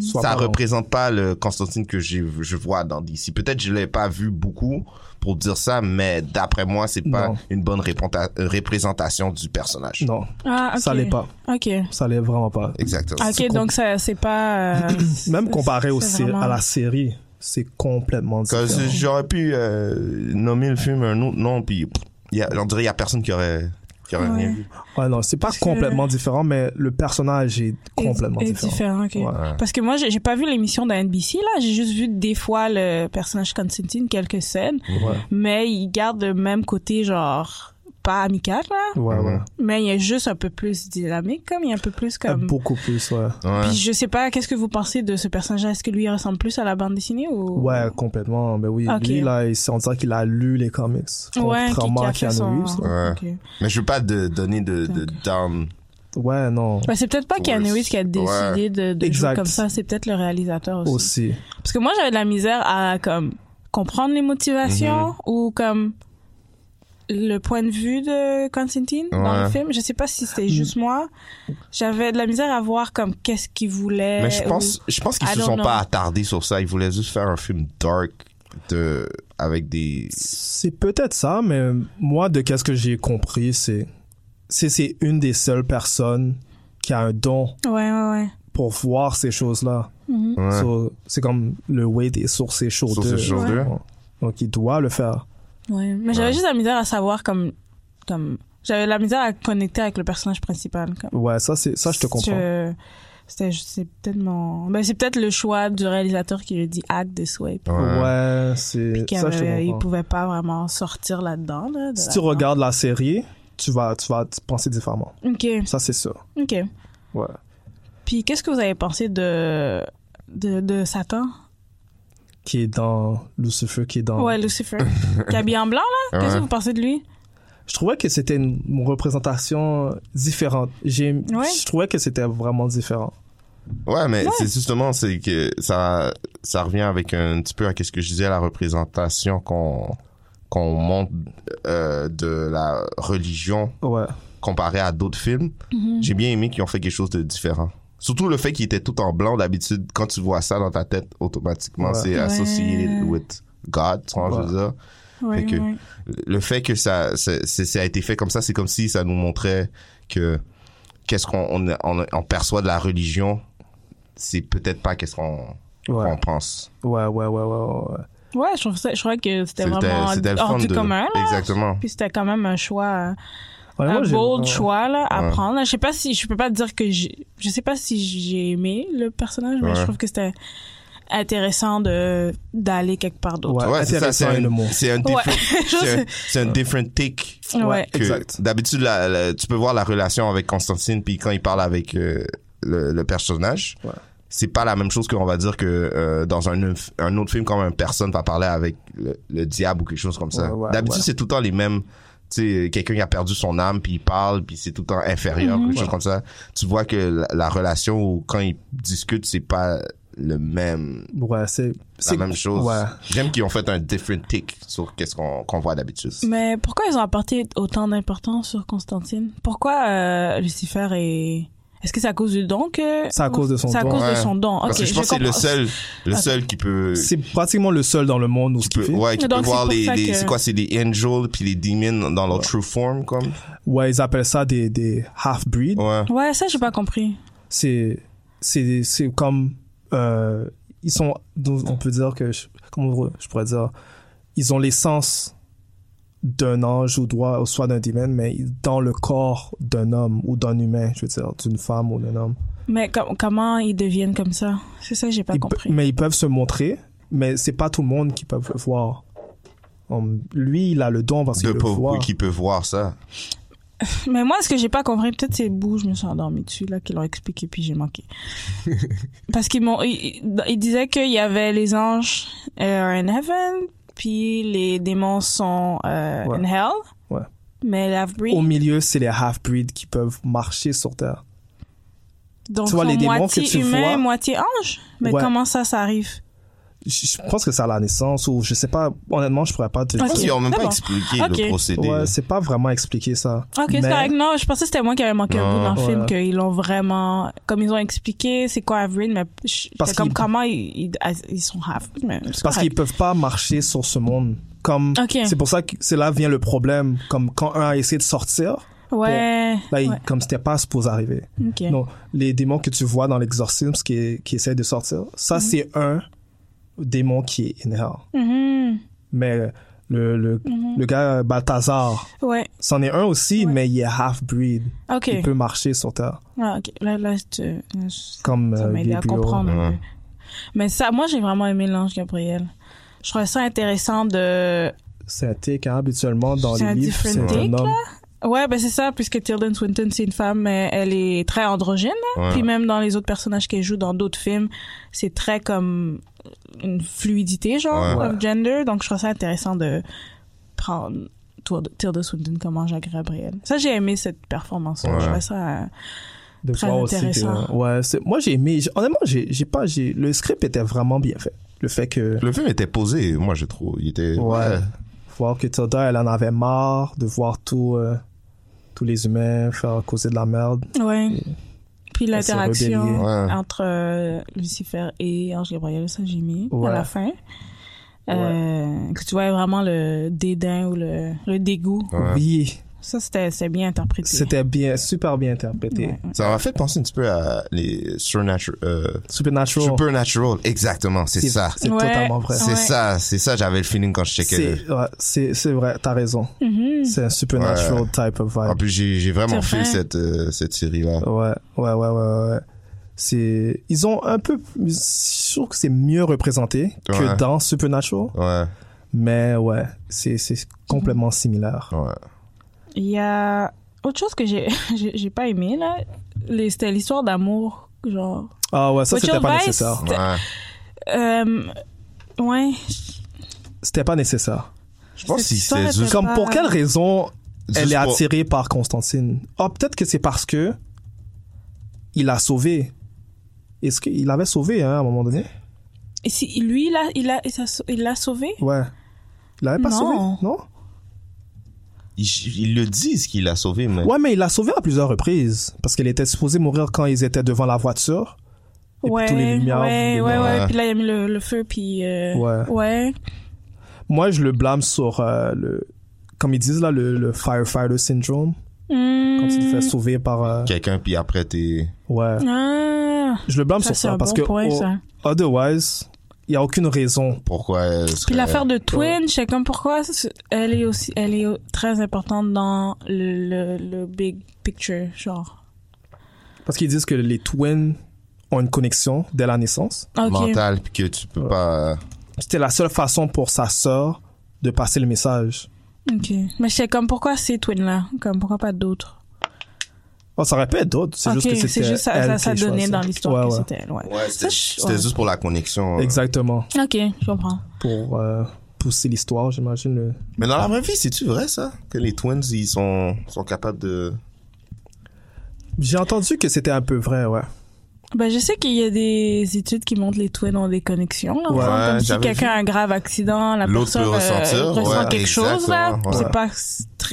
Speaker 7: Sois
Speaker 6: Ça représente pas le Constantine que j'ai je vois dans DC. Peut-être je l'ai pas vu beaucoup pour dire ça, mais d'après moi, c'est pas
Speaker 7: Non.
Speaker 6: une bonne euh, représentation du personnage.
Speaker 7: Non,
Speaker 8: Ah, ok.
Speaker 7: ça l'est pas.
Speaker 8: Ok.
Speaker 7: Ça l'est vraiment pas.
Speaker 6: Exactement.
Speaker 8: Ah, Ok, donc ça, c'est pas. euh,
Speaker 7: Même comparé au
Speaker 8: vraiment-
Speaker 7: à la série, c'est complètement différent.
Speaker 6: J'aurais pu euh, nommer le film un autre nom, puis pff, il y a- on dirait qu'il y a personne qui aurait, qui aurait
Speaker 8: Ouais.
Speaker 6: rien vu.
Speaker 7: Ouais, non, c'est pas
Speaker 8: Parce que-
Speaker 7: complètement différent, mais le personnage est complètement
Speaker 8: est, est
Speaker 7: différent. Ouais.
Speaker 8: Parce que moi, j'ai j'ai pas vu l'émission de NBC, là. J'ai juste vu des fois le personnage Constantine, quelques scènes.
Speaker 7: Ouais,
Speaker 8: Mais il garde le même côté, genre, pas amical, là.
Speaker 7: ouais, ouais.
Speaker 8: Mais il est juste un peu plus dynamique, comme. Il est un peu plus
Speaker 7: Euh,
Speaker 8: comme.
Speaker 7: Beaucoup plus, ouais.
Speaker 6: Ouais.
Speaker 8: Puis je sais pas, qu'est-ce que vous pensez de ce personnage? Est-ce que lui il ressemble plus à la bande dessinée ou?
Speaker 7: Ouais, complètement. Ben oui, lui, là, il- on dirait qu'il a lu les comics.
Speaker 8: Ouais,
Speaker 7: Contrairement
Speaker 8: qui a
Speaker 7: à Keanu. Reeves.
Speaker 6: Ouais. Mais je veux pas de, donner de, de down.
Speaker 7: Ouais, non.
Speaker 8: Ben, c'est peut-être pas Keanu Reeves qui a décidé
Speaker 6: Ouais.
Speaker 8: de, de jouer
Speaker 7: Exact.
Speaker 8: comme ça, c'est peut-être le réalisateur aussi.
Speaker 7: Aussi.
Speaker 8: Parce que moi, j'avais de la misère à comme comprendre les motivations
Speaker 6: Mhm.
Speaker 8: ou comme le point de vue de Constantine dans le film. Je sais pas si c'était juste moi. J'avais de la misère à voir comme qu'est-ce qu'il voulait.
Speaker 6: Mais je
Speaker 8: ou-
Speaker 6: pense, je pense qu'ils
Speaker 8: I
Speaker 6: se sont
Speaker 8: know.
Speaker 6: pas attardés sur ça. Ils voulaient juste faire un film dark de, avec des,
Speaker 7: C'est peut-être ça, mais moi, de qu'est-ce que j'ai compris, c'est, c'est, c'est une des seules personnes qui a un don
Speaker 8: Ouais, ouais, ouais.
Speaker 7: pour voir ces choses-là.
Speaker 8: Mhm.
Speaker 6: Ouais.
Speaker 7: So, c'est comme le ses
Speaker 6: Sur ses
Speaker 7: shoulders.
Speaker 6: shoulders.
Speaker 7: Ouais. Donc, il doit le faire.
Speaker 8: Ouais. Mais j'avais juste la misère à savoir comme, comme, j'avais la misère à connecter avec le personnage principal. Comme.
Speaker 7: Ouais, ça, c'est, ça, je te comprends.
Speaker 8: Je- C'était, c'est peut-être mon, ben, c'est peut-être le choix du réalisateur qui lui dit act this way.
Speaker 6: Ouais.
Speaker 7: Ouais, c'est,
Speaker 8: Puis
Speaker 7: ça, je te
Speaker 8: il pouvait pas vraiment sortir là-dedans, là. de
Speaker 7: Si tu regardes la série, tu vas, tu vas penser différemment.
Speaker 8: Ok,
Speaker 7: Ça, c'est ça.
Speaker 8: ok.
Speaker 7: Ouais.
Speaker 8: Puis qu'est-ce que vous avez pensé de, de, de Satan?
Speaker 7: Qui est dans Lucifer, qui est dans.
Speaker 8: Ouais, Lucifer. qui est habillé en blanc, là? Qu'est-ce que
Speaker 6: Ouais.
Speaker 8: vous pensez de lui?
Speaker 7: Je trouvais que c'était une représentation différente. J'ai,
Speaker 8: Ouais.
Speaker 7: je trouvais que c'était vraiment différent.
Speaker 6: Ouais, mais
Speaker 8: Ouais.
Speaker 6: c'est justement, c'est que ça, ça revient avec un petit peu à ce que je disais, la représentation qu'on, qu'on montre euh, de la religion
Speaker 7: Ouais.
Speaker 6: comparé à d'autres films.
Speaker 8: Mhm.
Speaker 6: J'ai bien aimé qu'ils ont fait quelque chose de différent. Surtout le fait qu'il était tout en blanc. D'habitude, quand tu vois ça dans ta tête, automatiquement,
Speaker 7: Ouais.
Speaker 6: c'est
Speaker 8: Ouais.
Speaker 6: associé with God, tu vois, je veux dire.
Speaker 8: Ouais,
Speaker 6: Fait que-
Speaker 8: ouais.
Speaker 6: Le fait que ça, ça, c'est- ça a été fait comme ça, c'est comme si ça nous montrait que qu'est-ce qu'on on, on- on perçoit de la religion, c'est peut-être pas qu'est-ce qu'on
Speaker 7: Ouais.
Speaker 6: pense.
Speaker 7: Ouais, ouais, ouais, ouais, ouais.
Speaker 8: Ouais, je trouve ça, je crois que c'était vraiment hors du
Speaker 6: de-
Speaker 8: commun, là.
Speaker 6: Exactement.
Speaker 8: Puis c'était quand même un choix,
Speaker 7: Ouais, moi,
Speaker 8: un bold
Speaker 7: ouais.
Speaker 8: choix, là, à
Speaker 6: Ouais.
Speaker 8: prendre. Je sais pas si, je peux pas dire que j'ai, je sais pas si j'ai aimé le personnage, mais
Speaker 6: Ouais.
Speaker 8: je trouve que c'était intéressant de, d'aller quelque part d'autre.
Speaker 7: Ouais,
Speaker 6: Ouais, c'est ça, c'est un, c'est un,
Speaker 8: Ouais.
Speaker 6: different- c'est un, different take.
Speaker 8: Ouais.
Speaker 6: que
Speaker 7: Exact.
Speaker 6: D'habitude, la- la- tu peux voir la relation avec Constantine, puis quand il parle avec euh, le, le personnage,
Speaker 7: Ouais.
Speaker 6: c'est pas la même chose qu'on va dire que euh, dans un, un autre film, quand une personne va parler avec le, le diable ou quelque chose comme ça.
Speaker 7: Ouais, ouais,
Speaker 6: D'habitude,
Speaker 7: ouais.
Speaker 6: c'est tout le temps les mêmes. Tu sais, quelqu'un qui a perdu son âme, puis il parle, puis c'est tout le temps inférieur,
Speaker 8: Mhm.
Speaker 6: quelque chose comme ça. Tu vois que la, la relation, où, quand ils discutent, c'est pas le même,
Speaker 7: Ouais, c'est.
Speaker 6: la même chose.
Speaker 7: Ouais.
Speaker 6: J'aime qu'ils ont fait un different take sur qu'est-ce qu'on qu'on voit d'habitude.
Speaker 8: Mais pourquoi ils ont apporté autant d'importance sur Constantine? Pourquoi euh, Lucifer est... Est-ce que c'est à cause du don que...
Speaker 7: C'est à cause de son
Speaker 8: C'est à
Speaker 7: don.
Speaker 8: cause de son don.
Speaker 6: Parce que je pense que c'est le seul, le seul qui peut,
Speaker 7: C'est pratiquement le seul dans le monde où
Speaker 6: qui peut,
Speaker 7: fait.
Speaker 6: ouais, qui peut
Speaker 8: c'est
Speaker 6: voir les,
Speaker 8: ça
Speaker 6: les-
Speaker 8: que-
Speaker 6: c'est quoi, c'est des angels puis les demons dans leur true form, comme?
Speaker 7: Ouais, ils appellent ça des, des half-breeds.
Speaker 6: Ouais.
Speaker 8: Ouais, ça, j'ai pas compris.
Speaker 7: C'est, c'est, c'est comme, euh, ils sont, on peut dire que, je- comment je pourrais dire, ils ont l'essence d'un ange ou, droit, ou soit d'un démon, mais dans le corps d'un homme ou d'un humain, je veux dire, d'une femme ou d'un homme.
Speaker 8: Mais com- comment ils deviennent comme ça? C'est ça que j'ai pas
Speaker 7: Ils
Speaker 8: compris.
Speaker 7: mais ils peuvent se montrer, mais c'est pas tout le monde qui peut le voir. Um, lui, il a le don parce qu'il
Speaker 6: pauvres
Speaker 7: voit.
Speaker 6: qui peut voir ça.
Speaker 8: Mais moi, ce que j'ai pas compris, peut-être c'est Bou, je me suis endormie dessus, là, qu'ils l'ont expliqué, puis j'ai manqué. Parce qu'ils m'ont, ils, ils disaient qu'il y avait les anges euh, are in heaven, puis les démons sont euh,
Speaker 7: Ouais.
Speaker 8: in hell.
Speaker 7: Ouais.
Speaker 8: Mais la breed,
Speaker 7: Au milieu, c'est les half-breeds qui peuvent marcher sur Terre.
Speaker 8: donc
Speaker 7: tu vois, les démons
Speaker 8: moitié
Speaker 7: que tu
Speaker 8: humain,
Speaker 7: vois-
Speaker 8: moitié ange. Mais
Speaker 7: Ouais.
Speaker 8: comment ça, ça arrive?
Speaker 7: Je je pense que c'est à la naissance ou je sais pas. Honnêtement, je pourrais pas te
Speaker 8: Ok.
Speaker 6: Je pense qu'ils ont même
Speaker 8: c'est
Speaker 6: pas
Speaker 8: bon.
Speaker 6: expliqué le procédé.
Speaker 7: Ouais, c'est pas vraiment expliqué ça.
Speaker 8: Ok, c'est
Speaker 7: Mais-
Speaker 8: correct. Non, je pensais que c'était moi qui avais manqué un bout dans le
Speaker 7: Ouais.
Speaker 8: film, qu'ils l'ont vraiment, comme ils ont expliqué, c'est quoi Avril, mais je-
Speaker 7: Parce
Speaker 8: c'est comme comment ils, ils, ils sont half. Mais c'est
Speaker 7: Parce qu'ils peuvent pas marcher sur ce monde. Comme c'est pour ça que c'est là vient le problème. Comme quand un a essayé de sortir,
Speaker 8: Ouais.
Speaker 7: là, il-
Speaker 8: ouais.
Speaker 7: comme c'était pas supposé arriver.
Speaker 8: Ok.
Speaker 7: Non, les démons que tu vois dans l'exorcisme qui, qui essaient de sortir, ça
Speaker 8: Mhm.
Speaker 7: c'est un démon qui est in hell.
Speaker 8: Mhm.
Speaker 7: Mais le le,
Speaker 8: Mhm.
Speaker 7: le gars Balthazar,
Speaker 8: Ouais.
Speaker 7: c'en est un aussi,
Speaker 8: Ouais.
Speaker 7: mais il est half breed.
Speaker 8: Ok.
Speaker 7: Il peut marcher sur terre,
Speaker 8: Ah, ok. Là, là, là, je-
Speaker 7: comme
Speaker 8: ça
Speaker 7: euh,
Speaker 8: m'a aidé à
Speaker 7: Gabriel.
Speaker 8: comprendre
Speaker 6: Ouais.
Speaker 8: Mais ça, moi, j'ai vraiment aimé l'ange Gabriel. Je trouvais ça intéressant de,
Speaker 7: C'est un tic, hein, habituellement dans
Speaker 8: C'est
Speaker 7: les
Speaker 8: un
Speaker 7: livres, c'est
Speaker 8: different
Speaker 7: un
Speaker 8: take,
Speaker 7: homme.
Speaker 8: Ouais, ben c'est ça, puisque Tilden Swinton, c'est une femme, mais elle est très androgyne.
Speaker 6: Ouais.
Speaker 8: Puis même dans les autres personnages qu'elle joue dans d'autres films, c'est très comme une fluidité, genre,
Speaker 6: Ouais.
Speaker 8: of gender. Donc, je trouve ça intéressant de prendre Tilda Swinton comme Ange Gabriel. Ça, j'ai aimé cette performance-là.
Speaker 6: Ouais.
Speaker 8: Je trouvais ça... euh,
Speaker 7: de
Speaker 8: Très intéressant.
Speaker 7: ouais c'est moi j'ai aimé honnêtement j'ai j'ai pas j'ai le script était vraiment bien fait le fait que
Speaker 6: Le film était posé, moi je trouve. Il était.
Speaker 7: ouais voir que Tilda elle en avait marre de voir tout euh, tous les humains faire causer de la merde
Speaker 8: Ouais. Puis l'interaction.
Speaker 6: Ouais.
Speaker 8: entre euh, Lucifer et Ange Gabriel, ça j'ai mis
Speaker 7: Ouais.
Speaker 8: à la fin. Euh, que tu vois vraiment le dédain ou le, le dégoût.
Speaker 6: Ouais.
Speaker 7: oui
Speaker 8: Ça, c'était c'est bien interprété.
Speaker 7: c'était bien super bien interprété
Speaker 8: Ouais, ouais.
Speaker 6: Ça m'a fait penser un petit peu à les Supernatural. Euh,
Speaker 7: Supernatural
Speaker 6: Supernatural, exactement, c'est ça.
Speaker 7: c'est
Speaker 8: Ouais.
Speaker 7: totalement vrai
Speaker 6: C'est
Speaker 8: Ouais.
Speaker 6: ça, c'est ça, j'avais le feeling quand je checkais.
Speaker 7: c'est
Speaker 6: le-
Speaker 7: ouais, c'est vrai t'as raison
Speaker 8: Mhm.
Speaker 7: c'est un supernatural type of
Speaker 6: En
Speaker 7: vibe
Speaker 6: plus, j'ai vraiment fait
Speaker 8: vrai.
Speaker 6: cette, euh, cette série-là.
Speaker 7: ouais ouais ouais ouais ouais c'est ils ont un peu je trouve que c'est mieux représenté que
Speaker 6: Ouais.
Speaker 7: dans Supernatural
Speaker 6: Ouais,
Speaker 7: Mais ouais, c'est c'est complètement similaire.
Speaker 6: ouais.
Speaker 8: Il y a autre chose que j'ai j'ai pas aimé, là. C'était l'histoire d'amour, genre.
Speaker 7: Ah ouais, ça c'était pas
Speaker 8: Vice,
Speaker 7: nécessaire.
Speaker 6: Ouais.
Speaker 8: Euh, ouais.
Speaker 7: C'était pas nécessaire.
Speaker 6: Je pense
Speaker 8: histoire
Speaker 6: c'est juste,
Speaker 7: Comme
Speaker 8: pas-
Speaker 7: pour quelle raison elle est
Speaker 6: pour-
Speaker 7: attirée par Constantine? Ah peut-être que c'est parce que il l'a sauvé. Est-ce qu'il l'avait sauvé hein, à un moment donné?
Speaker 8: Et si lui, il a, il a- il l'a sauvé?
Speaker 7: Ouais. Il l'avait pas
Speaker 8: Non.
Speaker 7: sauvé Non?
Speaker 6: Ils, ils le disent qu'il l'a sauvé, mais.
Speaker 7: Ouais, mais il l'a sauvé à plusieurs reprises parce qu'elle était supposée mourir quand ils étaient devant la voiture. Et puis
Speaker 8: ouais,
Speaker 7: tous les lumières
Speaker 8: ouais, ouais, ouais,
Speaker 6: Ouais.
Speaker 8: Puis là, il a mis le, le feu, puis... euh,
Speaker 7: Ouais.
Speaker 8: Ouais.
Speaker 7: Moi, je le blâme sur le comme ils disent là le, le firefighter syndrome
Speaker 8: Hmm.
Speaker 7: quand tu te fais sauver par euh,
Speaker 6: Quelqu'un, puis après, t'es.
Speaker 7: ouais.
Speaker 8: Ah.
Speaker 7: Je le blâme
Speaker 8: Ça,
Speaker 7: sur
Speaker 8: c'est
Speaker 7: ça
Speaker 8: un
Speaker 7: parce
Speaker 8: bon
Speaker 7: que
Speaker 8: point,
Speaker 7: oh,
Speaker 8: ça.
Speaker 7: otherwise, il y a aucune raison.
Speaker 6: Pourquoi elle serait-
Speaker 8: Puis l'affaire de Twin, je sais comme pourquoi elle est aussi, elle est très importante dans le, le, le big picture, genre?
Speaker 7: Parce qu'ils disent que les twins ont une connexion dès la naissance.
Speaker 8: Ok.
Speaker 6: mentale, puis que tu peux pas.
Speaker 7: C'était la seule façon pour sa sœur de passer le message.
Speaker 8: Ok. Mais je sais comme pourquoi ces twins là, comme pourquoi pas d'autres?
Speaker 7: Oh, ça aurait pu être d'autres. C'est juste que c'était
Speaker 8: c'est juste ça,
Speaker 7: elle
Speaker 8: ça, ça
Speaker 7: qui
Speaker 8: donnait dans l'histoire
Speaker 7: Ouais,
Speaker 8: que
Speaker 7: ouais.
Speaker 8: c'était elle, ouais.
Speaker 6: C'était
Speaker 8: je-
Speaker 6: juste pour la connexion. euh.
Speaker 7: Exactement.
Speaker 8: Ok, je comprends.
Speaker 7: Pour euh, pousser l'histoire, j'imagine. le-
Speaker 6: Mais dans la vraie vie, c'est-tu vrai, ça? Que les twins, ils sont, sont capables de.
Speaker 7: J'ai entendu que c'était un peu vrai, ouais.
Speaker 8: Ben, je sais qu'il y a des études qui montrent les twins ont des connexions. Là,
Speaker 6: Ouais,
Speaker 8: comme si quelqu'un a un grave accident, la personne
Speaker 6: peut
Speaker 8: euh, ressent
Speaker 6: ouais,
Speaker 8: quelque chose. Là. C'est pas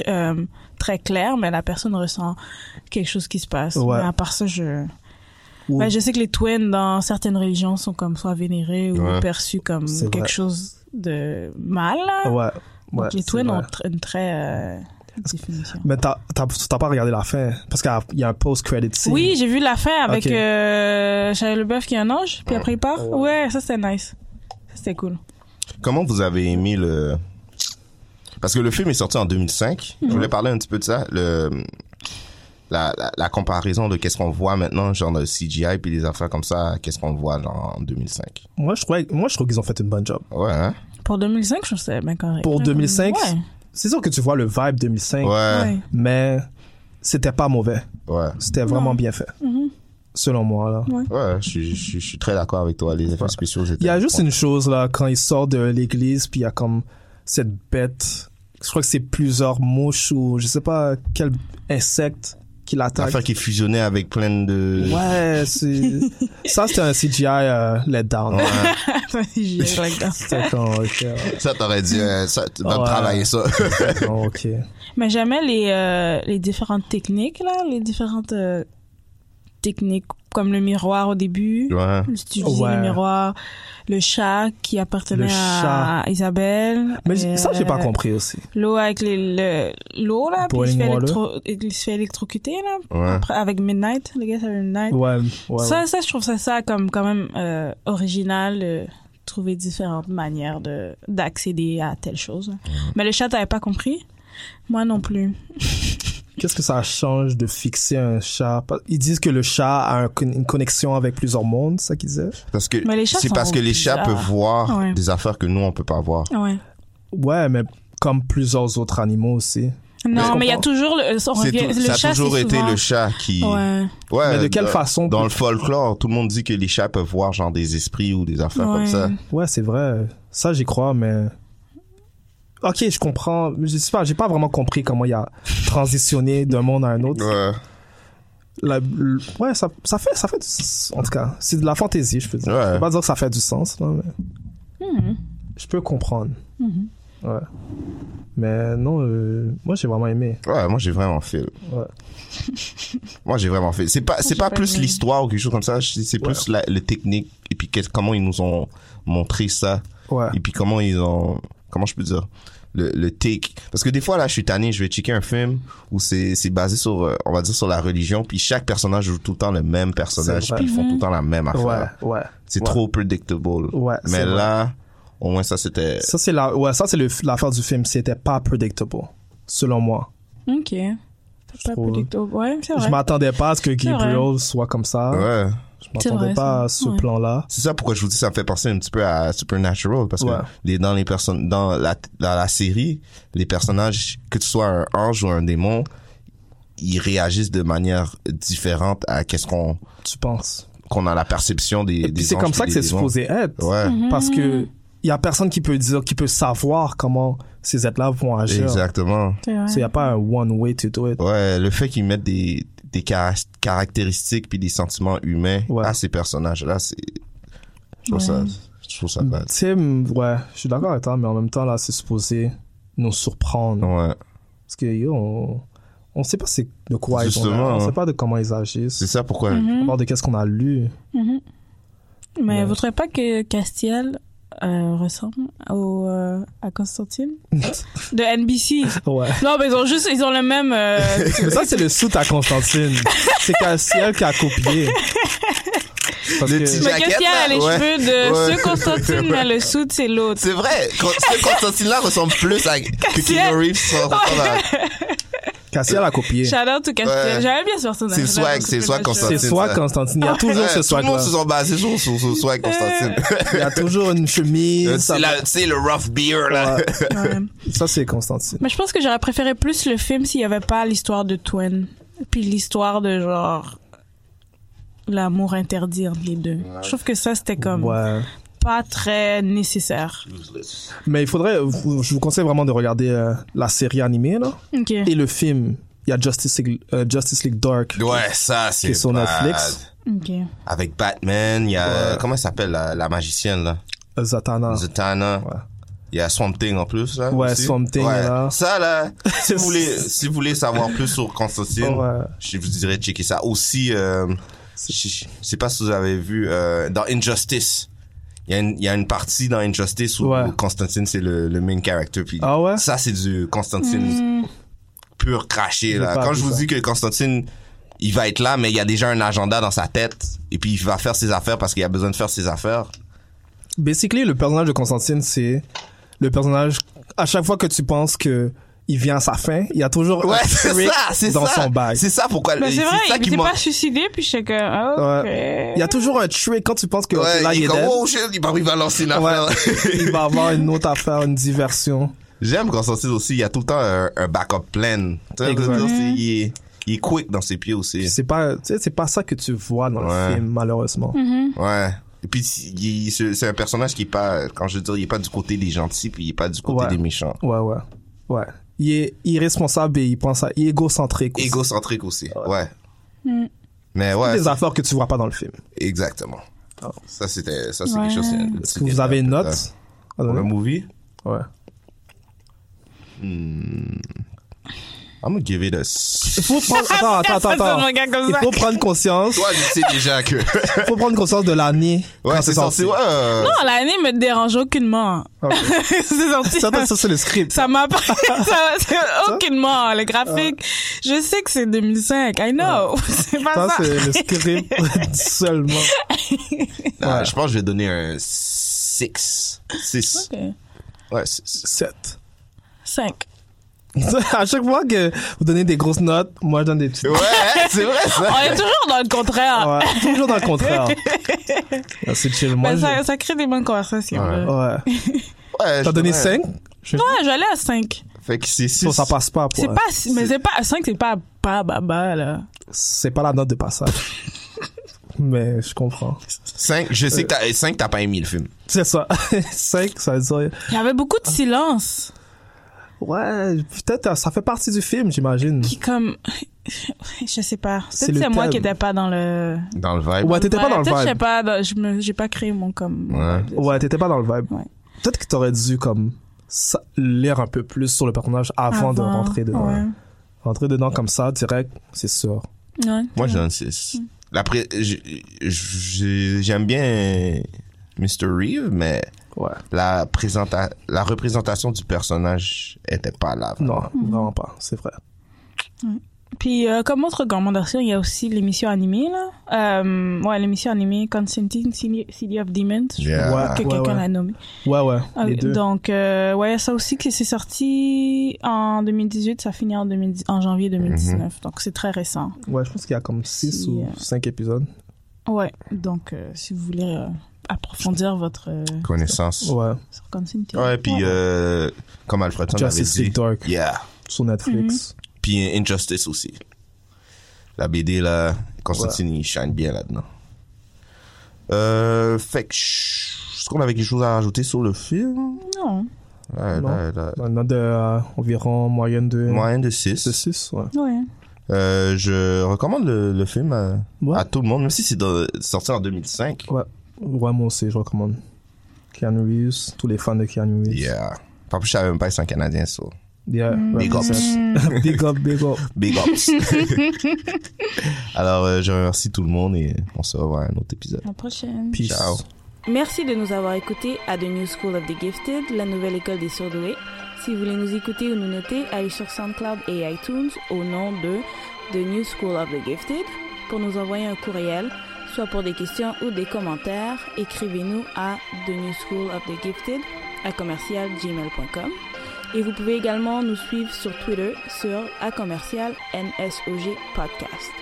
Speaker 8: euh, très clair, mais la personne ressent quelque chose qui se passe.
Speaker 7: Ouais.
Speaker 8: Mais à part ça, je...
Speaker 7: Ou-
Speaker 8: Ben, je sais que les twins dans certaines religions sont comme soit vénérés ou
Speaker 6: Ouais.
Speaker 8: perçus comme quelque
Speaker 7: vrai.
Speaker 8: chose de mal.
Speaker 7: Ouais.
Speaker 8: Donc les twins
Speaker 7: vrai.
Speaker 8: ont tr- une très euh.
Speaker 7: Mais t'as, pas regardé la fin? Parce qu'il y a- un post-credit scene.
Speaker 8: Oui, j'ai vu la fin avec
Speaker 7: Ok.
Speaker 8: euh, Shia LaBeouf qui est un ange, puis après il part. Ouais, ça c'était nice. Ça c'était cool.
Speaker 6: Comment vous avez aimé le... Parce que le film est sorti en 2005. Je voulais parler un petit peu de ça. Le... La, la, la comparaison de qu'est-ce qu'on voit maintenant, genre le CGI puis des affaires comme ça, qu'est-ce qu'on voit genre, en 2005.
Speaker 7: Moi, je trouvais, moi, je trouve qu'ils ont fait une bonne job.
Speaker 6: Ouais, hein?
Speaker 8: Pour 2005, je c'était bien correct.
Speaker 7: Pour
Speaker 8: là,
Speaker 7: 2005,
Speaker 8: comme- Ouais.
Speaker 7: C'est sûr que tu vois le vibe 2005.
Speaker 6: Ouais,
Speaker 8: ouais.
Speaker 7: Mais c'était pas mauvais.
Speaker 6: ouais.
Speaker 7: C'était vraiment bien fait.
Speaker 8: Mhm.
Speaker 7: Selon moi, là.
Speaker 6: Ouais, je, suis- je, suis- je suis très d'accord avec toi. Les effets spéciaux,
Speaker 7: Il y a juste une chose, là, quand il sort de l'église, puis il y a comme cette bête. Je crois que c'est plusieurs mouches ou je sais pas quel insecte qui l'attaque.
Speaker 6: L'affaire qui est fusionnée avec plein de...
Speaker 7: Ouais, c'est. ça, c'était un CGI euh, let down.
Speaker 6: Ouais.
Speaker 8: J'y ai like that.
Speaker 7: C'était comme, ok. ouais.
Speaker 6: Ça, t'aurais dit, euh, ça, tu vas
Speaker 7: Ouais.
Speaker 6: travailler ça.
Speaker 7: Bon, ok.
Speaker 8: Mais jamais les, euh, les différentes techniques, là, les différentes euh, techniques, comme le miroir au début.
Speaker 6: ouais.
Speaker 8: Tu disais
Speaker 7: Ouais.
Speaker 8: le miroir, le chat qui appartenait
Speaker 7: Le chat.
Speaker 8: à Isabelle.
Speaker 7: Mais
Speaker 8: euh,
Speaker 7: ça, j'ai pas compris aussi.
Speaker 8: L'eau avec les, le, l'eau, là, puis il se, fait
Speaker 7: water.
Speaker 8: électro, il se fait électrocuter, là.
Speaker 6: Ouais.
Speaker 8: Après, avec Midnight, le gars, ça Midnight.
Speaker 7: Ouais, ouais.
Speaker 8: ça,
Speaker 7: ouais.
Speaker 8: ça, je trouve ça, ça comme quand même euh, original, euh, trouver différentes manières de d'accéder à telle chose. Mais le chat, t'avais pas compris? Moi non plus.
Speaker 7: Qu'est-ce que ça change de fixer un chat? Ils disent que le chat a un une connexion avec plusieurs mondes, c'est ça qu'ils disaient
Speaker 6: Parce que c'est parce que les chats peuvent voir
Speaker 8: Ouais.
Speaker 6: des affaires que nous on peut pas voir.
Speaker 8: Ouais.
Speaker 7: Ouais, mais comme plusieurs autres animaux aussi.
Speaker 8: Non, mais il y a toujours le, on revient,
Speaker 6: tout-
Speaker 8: le
Speaker 6: ça
Speaker 8: chat,
Speaker 6: a toujours été
Speaker 8: souvent-
Speaker 6: le chat qui.
Speaker 8: Ouais.
Speaker 6: Ouais,
Speaker 7: Mais de quelle façon
Speaker 6: Dans
Speaker 7: peut-
Speaker 6: le folklore, tout le monde dit que les chats peuvent voir genre des esprits ou des affaires
Speaker 8: Ouais.
Speaker 6: comme ça.
Speaker 7: Ouais, c'est vrai. Ça, j'y crois, mais. Ok, je comprends. Je sais pas, j'ai pas vraiment compris comment il a transitionné d'un monde à un autre.
Speaker 6: Ouais.
Speaker 7: La- ouais, ça, ça fait, ça fait du sens. En tout cas, c'est de la fantaisie, je peux dire.
Speaker 6: Ouais.
Speaker 7: Je peux pas dire que ça fait du sens, là, mais.
Speaker 8: Mhm.
Speaker 7: Je peux comprendre.
Speaker 8: Mhm.
Speaker 7: Ouais. Mais non, euh, moi, j'ai vraiment aimé.
Speaker 6: Ouais, moi j'ai vraiment fait.
Speaker 7: Ouais.
Speaker 6: Moi j'ai vraiment fait. C'est pas c'est pas
Speaker 8: pas
Speaker 6: plus
Speaker 8: aimé.
Speaker 6: l'histoire ou quelque chose comme ça, c'est c'est plus la, le technique et puis comment ils nous ont montré ça
Speaker 7: Ouais.
Speaker 6: et puis comment ils ont comment je peux dire? Le, le take parce que des fois là je suis tanné je vais checker un film où c'est c'est basé sur euh, on va dire sur la religion puis chaque personnage joue tout le temps le même personnage puis ils font tout le temps la même affaire
Speaker 7: Ouais, ouais.
Speaker 6: c'est
Speaker 7: Ouais.
Speaker 6: trop predictable
Speaker 7: Ouais, c'est
Speaker 6: mais
Speaker 7: vrai.
Speaker 6: là au moins ça c'était
Speaker 7: Ça, c'est la, ouais, ça, c'est le- l'affaire du film. C'était pas predictable, selon moi.
Speaker 8: Ok. Pas predictable. Ouais, c'est
Speaker 7: Je
Speaker 8: vrai.
Speaker 7: m'attendais pas à ce que. Gabriel soit comme ça.
Speaker 6: ouais
Speaker 7: Je m'attendais
Speaker 8: vrai,
Speaker 7: pas
Speaker 8: ça.
Speaker 7: à ce
Speaker 8: Ouais.
Speaker 7: plan-là.
Speaker 6: c'est ça pourquoi je vous dis ça me fait penser un petit peu à Supernatural parce
Speaker 7: Ouais.
Speaker 6: que les dans les personnes dans la dans la série les personnages que tu sois un ange ou un démon ils réagissent de manière différente à qu'est-ce qu'on
Speaker 7: Tu penses.
Speaker 6: qu'on a la perception des,
Speaker 7: Et
Speaker 6: des
Speaker 7: puis c'est comme ça que c'est supposé être.
Speaker 6: Ouais,
Speaker 7: Parce que il y a personne qui peut dire, qui peut savoir comment ces êtres-là vont agir.
Speaker 6: exactement.
Speaker 7: Il n'y a pas un one way to do it.
Speaker 6: Ouais, le fait qu'ils mettent des, des cara- caractéristiques puis des sentiments humains
Speaker 7: Ouais.
Speaker 6: à ces personnages-là, c'est, je trouve ça, je trouve ça bad.
Speaker 7: Tu sais, m- ouais, je suis d'accord avec toi, mais en même temps, là, c'est supposé nous surprendre.
Speaker 6: Ouais,
Speaker 7: Parce que, yo, on, on sait pas c'est de quoi ils ont. On
Speaker 6: hein.
Speaker 7: sait pas de comment ils agissent.
Speaker 6: c'est ça pourquoi?
Speaker 8: Mhm.
Speaker 7: On parle de qu'est-ce qu'on a lu.
Speaker 8: Mais
Speaker 7: Ouais.
Speaker 8: vous trouvez pas que Castiel euh, ressemble au, euh, à Constantine de NBC
Speaker 7: Ouais.
Speaker 8: Non, mais ils ont juste, ils ont le même. euh,
Speaker 7: Mais ça, c'est le soute à Constantine. c'est Cassiel qui a copié. Parce
Speaker 6: Le
Speaker 7: que-
Speaker 8: mais Castiel a les
Speaker 6: ouais.
Speaker 8: cheveux de
Speaker 6: Ouais.
Speaker 8: ce Constantine, mais le suit c'est l'autre.
Speaker 6: C'est vrai, ce Constantine-là ressemble plus à que Keanu Reeves ressemble à-
Speaker 7: Cassiel a copié.
Speaker 8: Shout out to Castiel.
Speaker 6: Ouais.
Speaker 8: J'aimais bien ce personnage.
Speaker 6: C'est swag, c'est swag
Speaker 7: C'est
Speaker 6: Constantine.
Speaker 7: soit
Speaker 6: ça.
Speaker 7: Constantine. Il y a toujours
Speaker 6: Ouais,
Speaker 7: ce
Speaker 6: tout le
Speaker 7: swag
Speaker 6: monde se sont basés sur, sur, sur swag Constantine.
Speaker 7: Il y a toujours une chemise.
Speaker 6: Euh, c'est la- Tu sais, le rough beer, là.
Speaker 7: Ça c'est Constantine.
Speaker 8: Mais je pense que j'aurais préféré plus le film s'il y avait pas l'histoire de Twin. Puis l'histoire de genre. L'amour interdit entre les deux. Je trouve que ça, c'était comme
Speaker 7: Ouais.
Speaker 8: Pas très nécessaire.
Speaker 7: Mais il faudrait, vous- je vous conseille vraiment de regarder euh, la série animée là
Speaker 8: Ok.
Speaker 7: et le film. Il y a Justice League, euh, Justice League Dark
Speaker 6: Ouais, ça, c'est
Speaker 7: qui est sur. Netflix.
Speaker 8: Ok.
Speaker 6: Avec Batman, il y a,
Speaker 7: Ouais.
Speaker 6: comment elle s'appelle, la, la magicienne, là?
Speaker 7: Euh, Zatanna.
Speaker 6: Zatanna.
Speaker 7: Ouais.
Speaker 6: Il y a Swamp Thing en plus, là.
Speaker 7: Ouais,
Speaker 6: aussi.
Speaker 7: Swamp Thing, là.
Speaker 6: Ça, là, si vous voulez, si vous voulez savoir plus sur Constantine,
Speaker 7: Ouais.
Speaker 6: je vous dirais de checker ça. Aussi, euh, je, je sais pas si vous avez vu, euh, dans Injustice. Il y, a une, il y a une partie dans Injustice où,
Speaker 7: Ouais.
Speaker 6: où Constantine, c'est le, le main character. Puis
Speaker 7: Ah ouais?
Speaker 6: ça, c'est du Constantine pur craché, là. Quand je vous
Speaker 7: ça.
Speaker 6: dis que Constantine, il va être là, mais il y a déjà un agenda dans sa tête. Et puis, il va faire ses affaires parce qu'il a besoin de faire ses affaires.
Speaker 7: Basically, le personnage de Constantine, c'est le personnage, à chaque fois que tu penses que il vient à sa fin, il y a toujours
Speaker 6: Ouais,
Speaker 7: un trick
Speaker 6: ça, c'est
Speaker 7: dans
Speaker 6: ça.
Speaker 7: son bag.
Speaker 6: C'est ça pourquoi.
Speaker 8: Ben, c'est vrai,
Speaker 6: ça
Speaker 8: il
Speaker 6: qui
Speaker 8: s'est
Speaker 6: m'a-
Speaker 8: pas suicidé, puis comme, ah, ok.
Speaker 7: Ouais. Il y a toujours un trick quand tu penses que
Speaker 6: Ouais,
Speaker 7: là,
Speaker 6: il
Speaker 7: il
Speaker 6: est comme,
Speaker 7: dead.
Speaker 6: oh shit, il va, il va lancer une
Speaker 7: Ouais.
Speaker 6: affaire.
Speaker 7: il va avoir une autre affaire, une diversion.
Speaker 6: J'aime Constantine aussi, il y a tout le temps un, un backup plan. Tu sais, je c'est- il, est, il est quick dans ses pieds aussi.
Speaker 7: C'est pas, tu sais, c'est pas ça que tu vois dans
Speaker 6: Ouais.
Speaker 7: le film, malheureusement.
Speaker 6: Ouais. Et puis, c'est c'est un personnage qui est pas, quand je veux dire, il est pas du côté des gentils, puis il est pas du côté
Speaker 7: Ouais.
Speaker 6: des méchants.
Speaker 7: Ouais, ouais. Ouais. Il est irresponsable et il pense à, il est égocentrique aussi.
Speaker 6: Égocentrique aussi. Ouais. Mais
Speaker 7: C'est
Speaker 6: ouais,
Speaker 7: des affaires que tu vois pas dans le film.
Speaker 6: exactement.
Speaker 7: Oh.
Speaker 6: Ça, c'était, ça, c'est
Speaker 8: Ouais.
Speaker 6: quelque chose.
Speaker 7: Est-ce que vous avez une note?
Speaker 6: Pour le movie?
Speaker 7: Ouais.
Speaker 6: I'm gonna give it a
Speaker 7: Il faut prendre, attends, attends, attends, attends. Il faut prendre conscience,
Speaker 6: Toi, je sais déjà que.
Speaker 7: il faut prendre conscience de l'année.
Speaker 6: ouais,
Speaker 7: quand
Speaker 6: c'est censé, ouais. euh,
Speaker 8: Non, l'année me dérange aucunement.
Speaker 7: Ok.
Speaker 8: c'est sorti.
Speaker 7: Ça, ça, c'est le script.
Speaker 8: Ça m'a pas, ça, c'est aucunement, les graphiques. Je sais que c'est 2005, I know. C'est pas
Speaker 7: Ça,
Speaker 8: ça.
Speaker 7: c'est le script seulement.
Speaker 6: non,
Speaker 7: Ouais.
Speaker 6: Je pense que je vais donner un 6. 6.
Speaker 8: Ok.
Speaker 6: Ouais, 6.
Speaker 7: 7.
Speaker 8: 5.
Speaker 7: à chaque fois que vous donnez des grosses notes, moi je donne des petites
Speaker 6: Ouais, c'est vrai, ça.
Speaker 8: On est toujours dans le contraire.
Speaker 7: Ouais, toujours dans le contraire. Ah, C'est chill. Moi,
Speaker 8: Ben,
Speaker 7: je-
Speaker 8: ça, ça crée des bonnes conversations.
Speaker 6: Ouais.
Speaker 7: Ouais.
Speaker 6: Ouais,
Speaker 7: T'as donné
Speaker 6: dirais-
Speaker 7: 5? Je...
Speaker 8: Ouais, j'allais à 5.
Speaker 6: Fait que c'est 6.
Speaker 7: Ça passe pas.
Speaker 8: C'est pas, si- mais c'est pas, 5, c'est pas, pas baba, là.
Speaker 7: C'est pas la note de passage. Mais je comprends.
Speaker 6: 5, je sais que t'as, 5, t'as pas aimé le film.
Speaker 7: C'est ça. 5, ça veut dire.
Speaker 8: Il y avait beaucoup de silence.
Speaker 7: Ouais, peut-être ça fait partie du film, j'imagine.
Speaker 8: Qui, comme, je sais pas.
Speaker 7: C'est
Speaker 8: Peut-être c'est moi qui étais pas dans le,
Speaker 6: Dans le vibe.
Speaker 7: Ouais, t'étais pas dans le
Speaker 8: Peut-être
Speaker 7: vibe.
Speaker 8: pas dans- je me, j'ai pas créé mon, comme,
Speaker 6: Ouais.
Speaker 7: Ouais, t'étais pas dans le vibe.
Speaker 8: Ouais.
Speaker 7: Peut-être que t'aurais dû, comme, lire un peu plus sur le personnage avant, de rentrer dedans.
Speaker 8: ouais.
Speaker 7: Rentrer dedans comme ça, direct, c'est sûr.
Speaker 8: Ouais.
Speaker 6: Moi, je donne 6. Après, j'ai- j'ai- j'aime bien Mr. Reeve, mais
Speaker 7: Ouais.
Speaker 6: la, présenta la représentation du personnage était pas là.
Speaker 7: Non,
Speaker 6: vraiment.
Speaker 7: pas, c'est vrai.
Speaker 8: Puis, euh, comme autre recommandation, il y a aussi l'émission animée, là. Euh, ouais, l'émission animée Constantine, City of Demons.
Speaker 6: Yeah.
Speaker 8: que
Speaker 7: Ouais,
Speaker 8: quelqu'un
Speaker 7: ouais.
Speaker 8: l'a nommé.
Speaker 7: Ouais, ouais,
Speaker 8: Ah,
Speaker 7: les deux.
Speaker 8: Donc, euh, ouais, ça aussi, que c'est sorti en 2018, ça finit en, 2010 en janvier 2019. Donc, c'est très récent.
Speaker 7: Ouais, je pense qu'il y a comme 6
Speaker 8: Si,
Speaker 7: ou
Speaker 8: euh,
Speaker 7: 5 épisodes.
Speaker 8: Ouais, donc, euh, si vous voulez euh, approfondir votre euh,
Speaker 6: Connaissance.
Speaker 7: Ouais,
Speaker 8: sur Constantine.
Speaker 6: Ouais, puis euh, comme Alfredson avait
Speaker 7: Justice
Speaker 6: dit.
Speaker 7: Dark
Speaker 6: Yeah.
Speaker 7: sur Netflix.
Speaker 6: Puis Injustice aussi. La BD, là, Constantine, il shine bien là-dedans. Euh, fait que, je- est-ce qu'on avait quelque chose à rajouter sur le film?
Speaker 8: Non.
Speaker 6: Ouais,
Speaker 7: Non.
Speaker 6: là, là.
Speaker 7: On a de, euh, environ moyenne de,
Speaker 6: Moyenne de 6.
Speaker 7: de 6. Ouais.
Speaker 8: Ouais.
Speaker 6: Euh, je recommande le, le film à,
Speaker 7: Ouais.
Speaker 6: à tout le monde, même si c'est sorti en 2005.
Speaker 7: Ouais. ouais, moi aussi, je recommande. Keanu Reeves, tous les fans de Keanu Reeves.
Speaker 6: Yeah. En plus, je savais même pas que c'est un Canadien, ça.
Speaker 7: Yeah,
Speaker 6: Big ups.
Speaker 7: big up, big up.
Speaker 6: Big ups. Alors, euh, je remercie tout le monde et on se revoit à un autre épisode.
Speaker 8: À la prochaine.
Speaker 7: Peace.
Speaker 6: Ciao.
Speaker 8: Merci de nous avoir écoutés à The New School of the Gifted, la nouvelle école des surdoués. Si vous voulez nous écouter ou nous noter, allez sur SoundCloud et iTunes au nom de The New School of the Gifted. Pour nous envoyer un courriel, soit pour des questions ou des commentaires, écrivez-nous à The New School of the Gifted à commercialgmail.com. Et vous pouvez également nous suivre sur Twitter sur à commercial NSOG Podcast.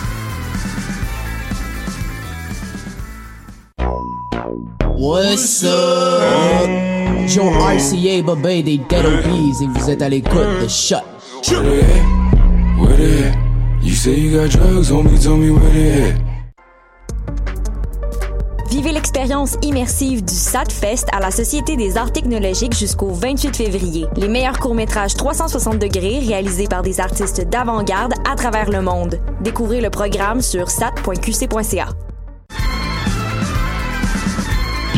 Speaker 9: What's up? Joe RCA, Babé des Dead et vous êtes à l'écoute de Shut.
Speaker 10: What it? You say you got drugs, homie, tell me what it.
Speaker 11: Vivez l'expérience immersive du SATFest à la Société des arts technologiques jusqu'au 28 février. Les meilleurs courts-métrages 360 degrés réalisés par des artistes d'avant-garde à travers le monde. Découvrez le programme sur sat.qc.ca.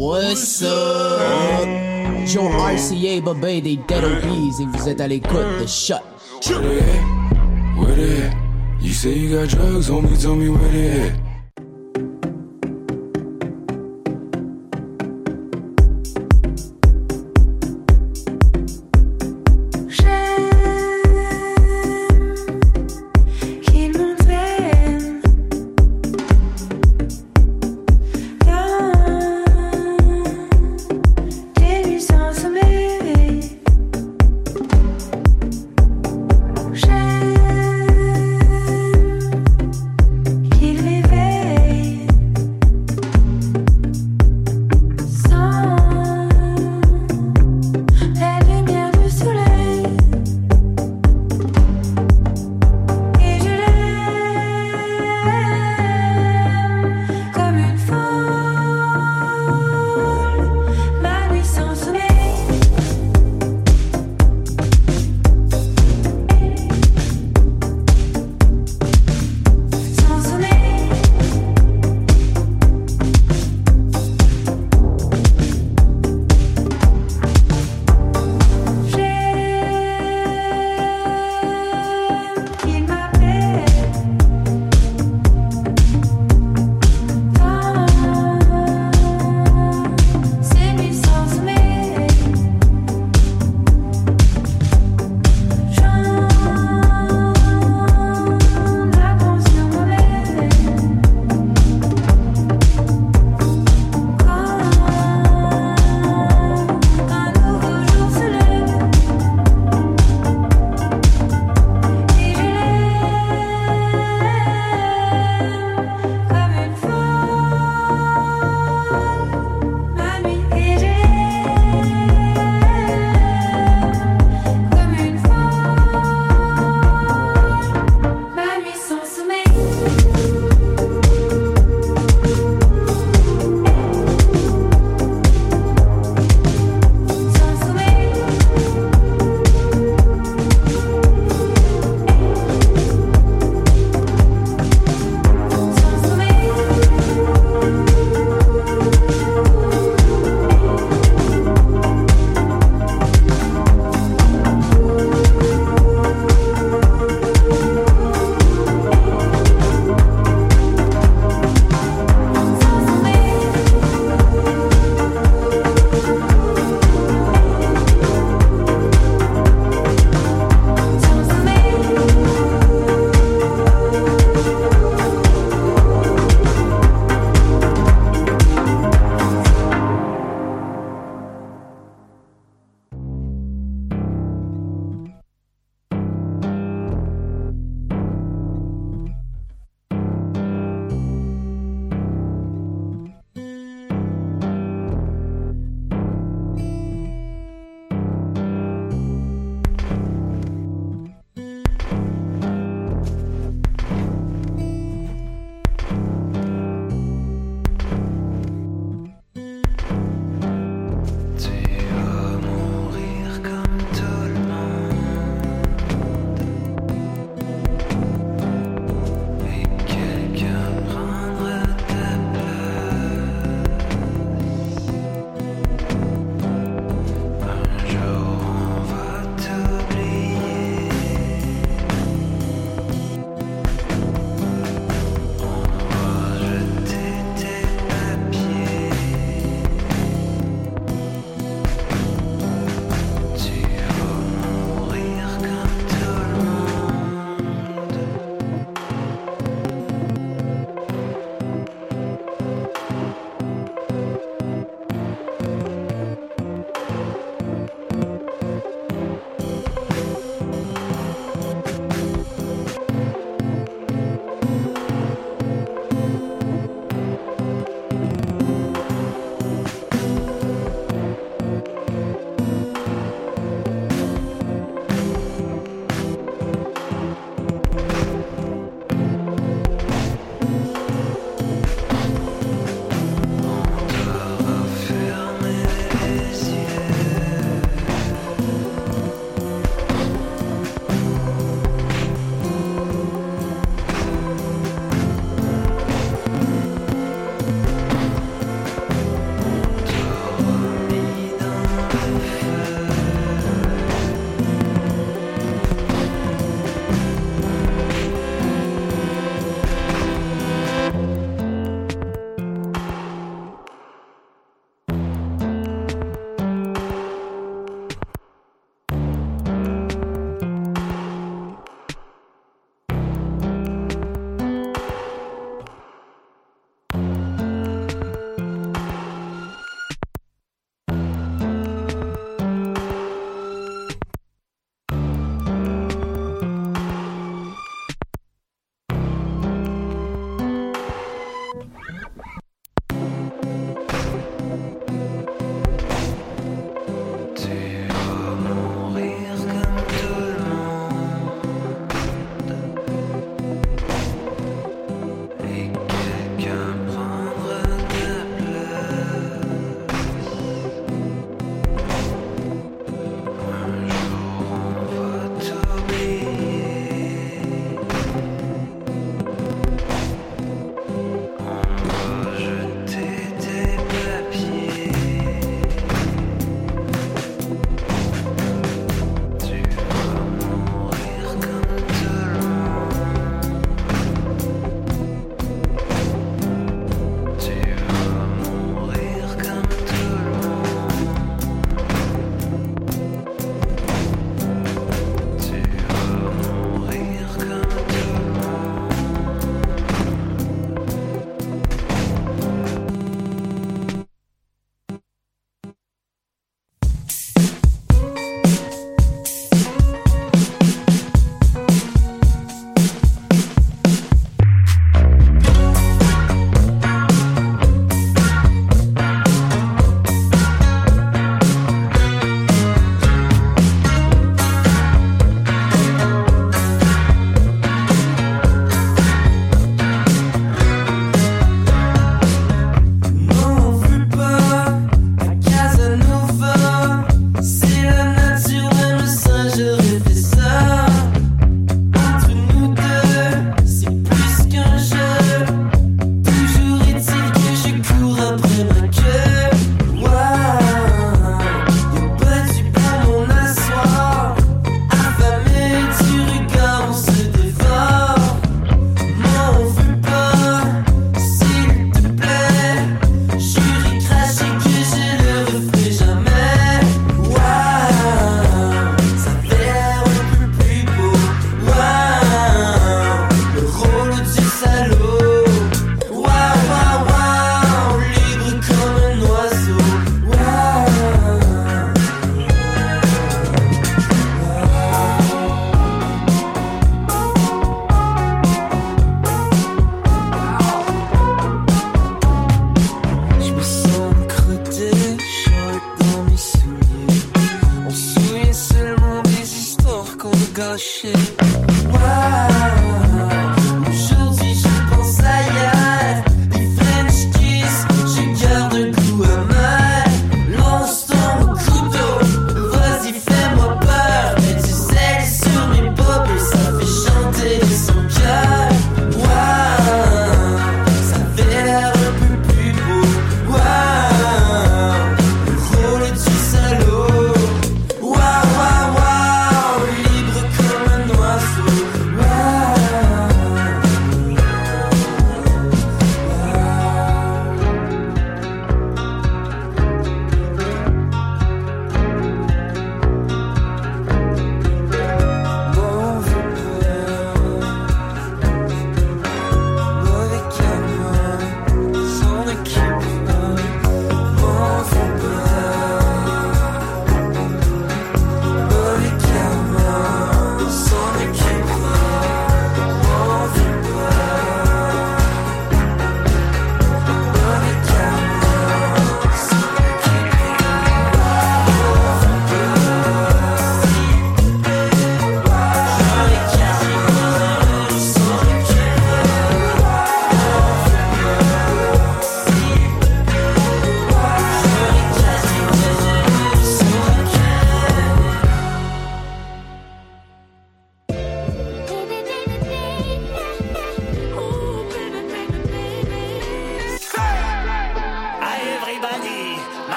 Speaker 9: What's up? Joe RCA, Babé des Dead Obies et vous êtes à l'écoute de Shut.
Speaker 10: What it? You say you got drugs, homie, tell me what it.
Speaker 1: Qu'il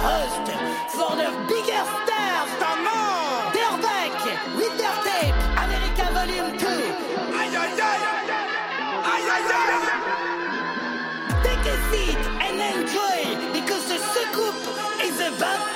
Speaker 12: host for the bigger stars du monde. Derbeck, Winter Tape, America Volume 2. Aïe aïe aïe! Aïe aïe aïe! Take a seat and enjoy because the soup is about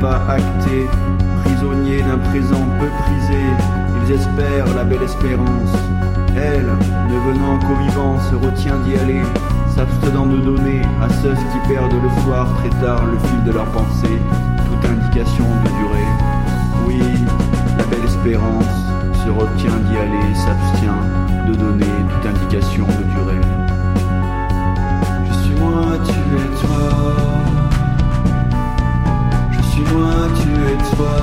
Speaker 13: pas actées, prisonniers d'un présent peu prisé, ils espèrent la belle espérance. Elle, ne venant qu'aux vivants, se retient d'y aller, s'abstenant de donner à ceux qui perdent le soir très tard le fil de leur pensée, toute indication de durée. Oui, la belle espérance se retient d'y aller, s'abstient de donner toute indication de durée. Je suis moi, tu es toi. Je suis moi, tu es toi.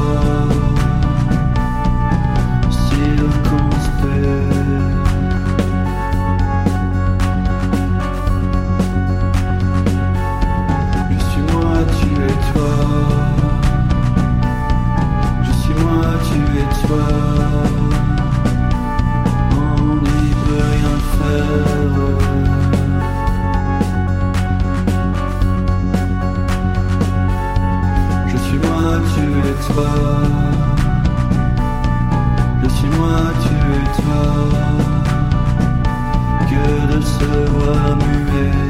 Speaker 13: Je suis moi, tu es toi. Je suis moi, tu es toi. Toi. Je suis moi, tu es toi. Que de se voir muet.